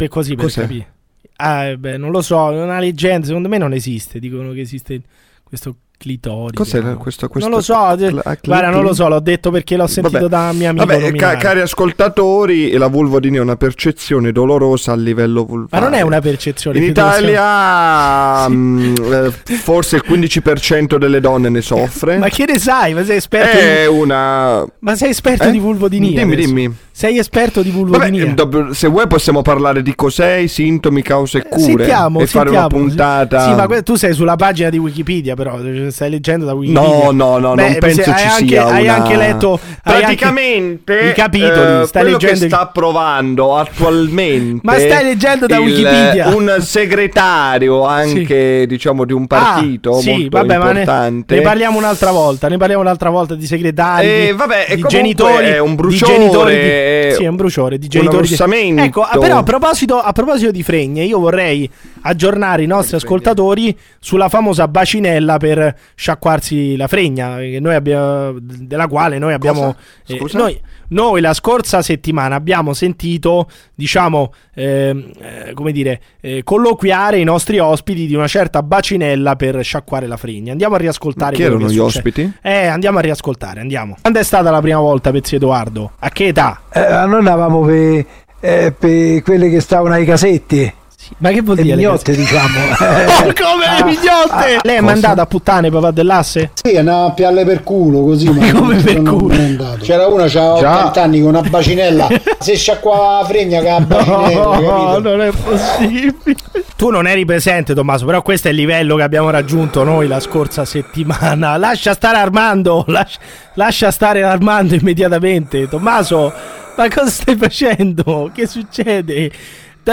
per così per cos'è? capire. Ah, eh, beh, non lo so, è una leggenda, secondo me non esiste, dicono che esiste questo clitoride. Cos'è no? questo, questo Non lo so, cl- eh, cl- guarda, non lo so, l'ho detto perché l'ho sentito Vabbè. da mio amico Vabbè, ca- cari ascoltatori, la vulvodina è una percezione dolorosa a livello Ma vulvare. non è una percezione. In Italia mm, eh, forse il 15% delle donne ne soffre. Ma che ne sai? Ma sei esperto È di... una... Ma sei esperto Eh? di vulvodinia? Dimmi, adesso? dimmi. Sei esperto di vulvodinia? Vabbè, dopo- se vuoi possiamo parlare di cos'è, i sintomi, cause e cure Sentiamo, e fare una sentiamo. puntata. Sì, ma tu sei sulla pagina di Wikipedia, però cioè, stai leggendo da Wikipedia. No, no, no, Beh, non penso ci anche, sia Hai una- anche letto hai anche Praticamente i capitoli, eh, stai quello leggendo che sta provando attualmente Ma stai leggendo da il- Wikipedia. un segretario anche diciamo di un partito Ah, sì, vabbè, ma ne, importante ne parliamo un'altra volta. Ne parliamo un'altra volta di segretari. Eh, di, vabbè, di genitori. è un di bruciore, genitori di- è sì, è un bruciore. Di genitori. di-. Ecco, però a proposito, a proposito di fregne, io vorrei aggiornare i nostri ascoltatori sulla famosa bacinella per sciacquarsi la fregna, abbiamo, della quale noi abbiamo. eh, noi, noi la scorsa settimana abbiamo sentito, diciamo, ehm, eh, come dire, eh, colloquiare i nostri ospiti di una certa bacinella per sciacquare la fregna. Andiamo a riascoltare. Chi quello erano che gli succede. ospiti? Eh, andiamo a riascoltare, andiamo. Quando è stata la prima volta, Pezzi Edoardo? A che età? Eh, noi andavamo per per quelle che stavano ai casetti. Ma che vuol dire? le mignotte, diciamo. Oh, come le mignotte! Lei è mandata a puttane papà dell'asse? Sì, andava a piarle per culo così, ma Come per culo? è. C'era una, c'aveva Già. 80 anni con una bacinella, si sciacquava la fregna con la bacinella, No, capito? non è possibile. Tu non eri presente, Tommaso, però questo è il livello che abbiamo raggiunto noi la scorsa settimana. Lascia stare Armando, lascia, lascia stare Armando immediatamente. Tommaso, ma cosa stai facendo? Che succede?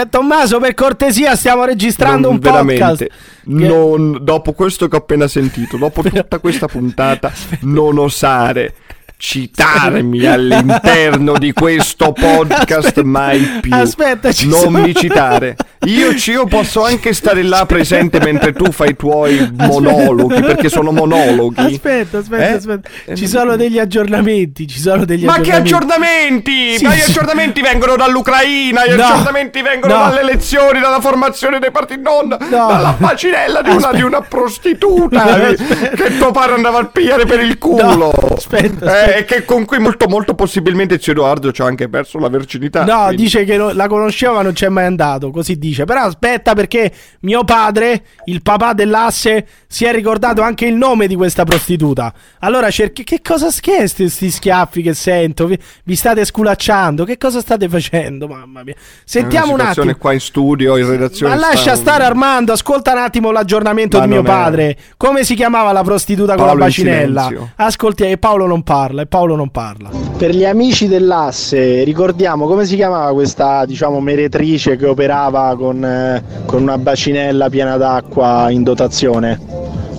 Tommaso, per cortesia, stiamo registrando Non- un podcast. non- dopo questo che ho appena sentito, dopo tutta questa puntata, non osare citarmi all'interno di questo podcast Aspetta, mai più. aspetta, ci non sono- mi citare. Io, ci, io posso anche stare là presente mentre tu fai i tuoi monologhi, perché sono monologhi. Aspetta, aspetta, Eh? aspetta. Ci sono degli aggiornamenti. Ci sono degli Ma che aggiornamenti. aggiornamenti? Sì, Ma gli sì. aggiornamenti vengono dall'Ucraina, gli No, aggiornamenti vengono no. dalle elezioni, dalla formazione dei partiti, non dalla bacinella di una, Aspetta. di una prostituta No, eh, aspetta. che tuo padre andava a pigliare per il culo. No, aspetta, aspetta. Cioè, è che con cui molto, molto possibilmente zio Edoardo ci ha anche perso la verginità. No, quindi- dice che lo- la conosceva ma non c'è mai andato, così dice. Però aspetta perché mio padre, il papà dell'asse, si è ricordato anche il nome di questa prostituta. Allora cerchi che cosa che sti, sti schiaffi che sento? Vi, vi state sculacciando? Che cosa state facendo? Mamma mia. Sentiamo un attimo. qua in studio, in redazione. Ma lascia sta un- stare Armando, ascolta un attimo l'aggiornamento Ma di mio non è- padre. Come si chiamava la prostituta con Paolo la in bacinella? Ascolti, e Paolo non parla, e Paolo non parla. Per gli amici dell'asse, ricordiamo come si chiamava questa, diciamo, meretrice che operava con, eh, con una bacinella piena d'acqua in dotazione?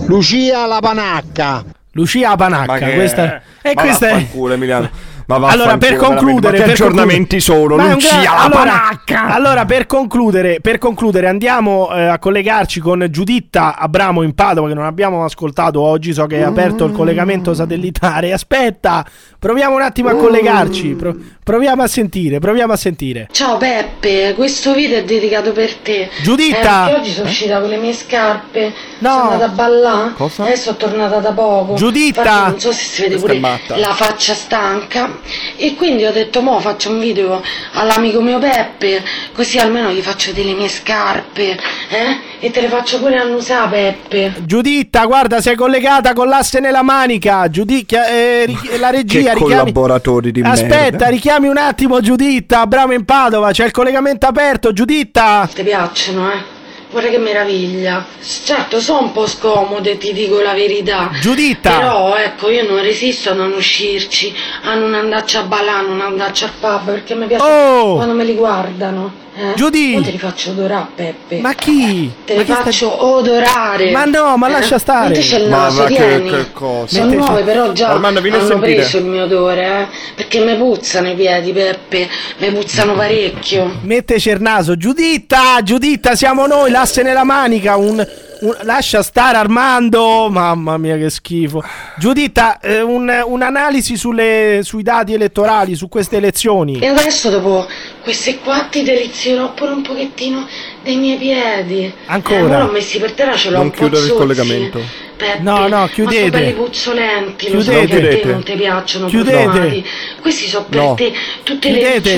Lucia la panacca. Lucia Panacca, che- questa è... E ma questa è... vaffanculo, Emiliano. Ma Allora, per concludere, che per aggiornamenti concludere- sono? Ma Lucia gra- la allora, allora, per concludere, per concludere, andiamo eh, a collegarci con Giuditta Abramo in Padova, che non abbiamo ascoltato oggi. So che è aperto il collegamento satellitare. Aspetta, proviamo un attimo a collegarci. pro- proviamo a sentire, proviamo a sentire. Ciao Peppe, questo video è dedicato per te. Giuditta! Eh, oggi sono Eh? uscita con le mie scarpe. No. Sono andata a ballare. Cosa? Adesso sono tornata da poco. Giuditta! Infatti non so se si vede pure la faccia stanca. E quindi ho detto, mo faccio un video all'amico mio Peppe, così almeno gli faccio delle mie scarpe. Eh? E te le faccio pure annusare, Peppe. Giuditta, guarda, sei collegata con l'asse nella manica. Giudicchia, eh, la regia, Che richiami. collaboratori di Aspetta, merda. richiami un attimo Giuditta, Abramo in Padova, c'è il collegamento aperto, Giuditta. Ti piacciono, eh? Guarda che meraviglia. Certo, sono un po' scomode, ti dico la verità. Giuditta! Però, ecco, io non resisto a non uscirci, a non andarci a ballare, a non andarci al pub, perché mi piace Oh! quando me li guardano. Eh? Giudì! Io te li faccio odorare, Peppe. Ma chi? Te Ma li chi sta- faccio odorare. Ma no, ma Eh? lascia stare. Te c'è il Ma naso, va che- tieni. che cosa? Sono Metteci- nuove, però già Armando, hanno sentire. preso il mio odore, eh? Perché mi puzzano i piedi, Peppe. Mi puzzano parecchio. Mette Cernaso, Giuditta, Giuditta, siamo noi, l'asse nella manica, un, un- lascia stare Armando, mamma mia che schifo. Giuditta, eh, un- un'analisi sulle- sui dati elettorali, su queste elezioni. E adesso dopo queste qua ti delizierò pure un pochettino dei miei piedi. Ancora? Eh, ora l'ho messi per terra, ce l'ho Non un po' chiudere il collegamento. Peppe, No, no, Ma chiudete. sono belli puzzolenti, lo so Chiudete. che a te Chiudete. non ti piacciono Chiudete. Questi sono per No. te tutte le Chiudete.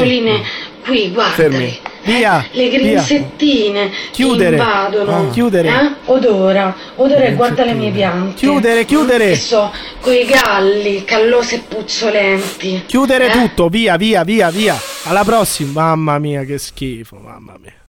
Qui, guarda. Fermi. Via, Le via. grinsettine Chiudere. invadono. Ah, chiudere. Eh? Odora, odora e guarda le mie piante. Chiudere, chiudere. So, quei galli, callosi e puzzolenti. Chiudere Eh? tutto, via, via, via, via. Alla prossima, mamma mia che schifo, mamma mia.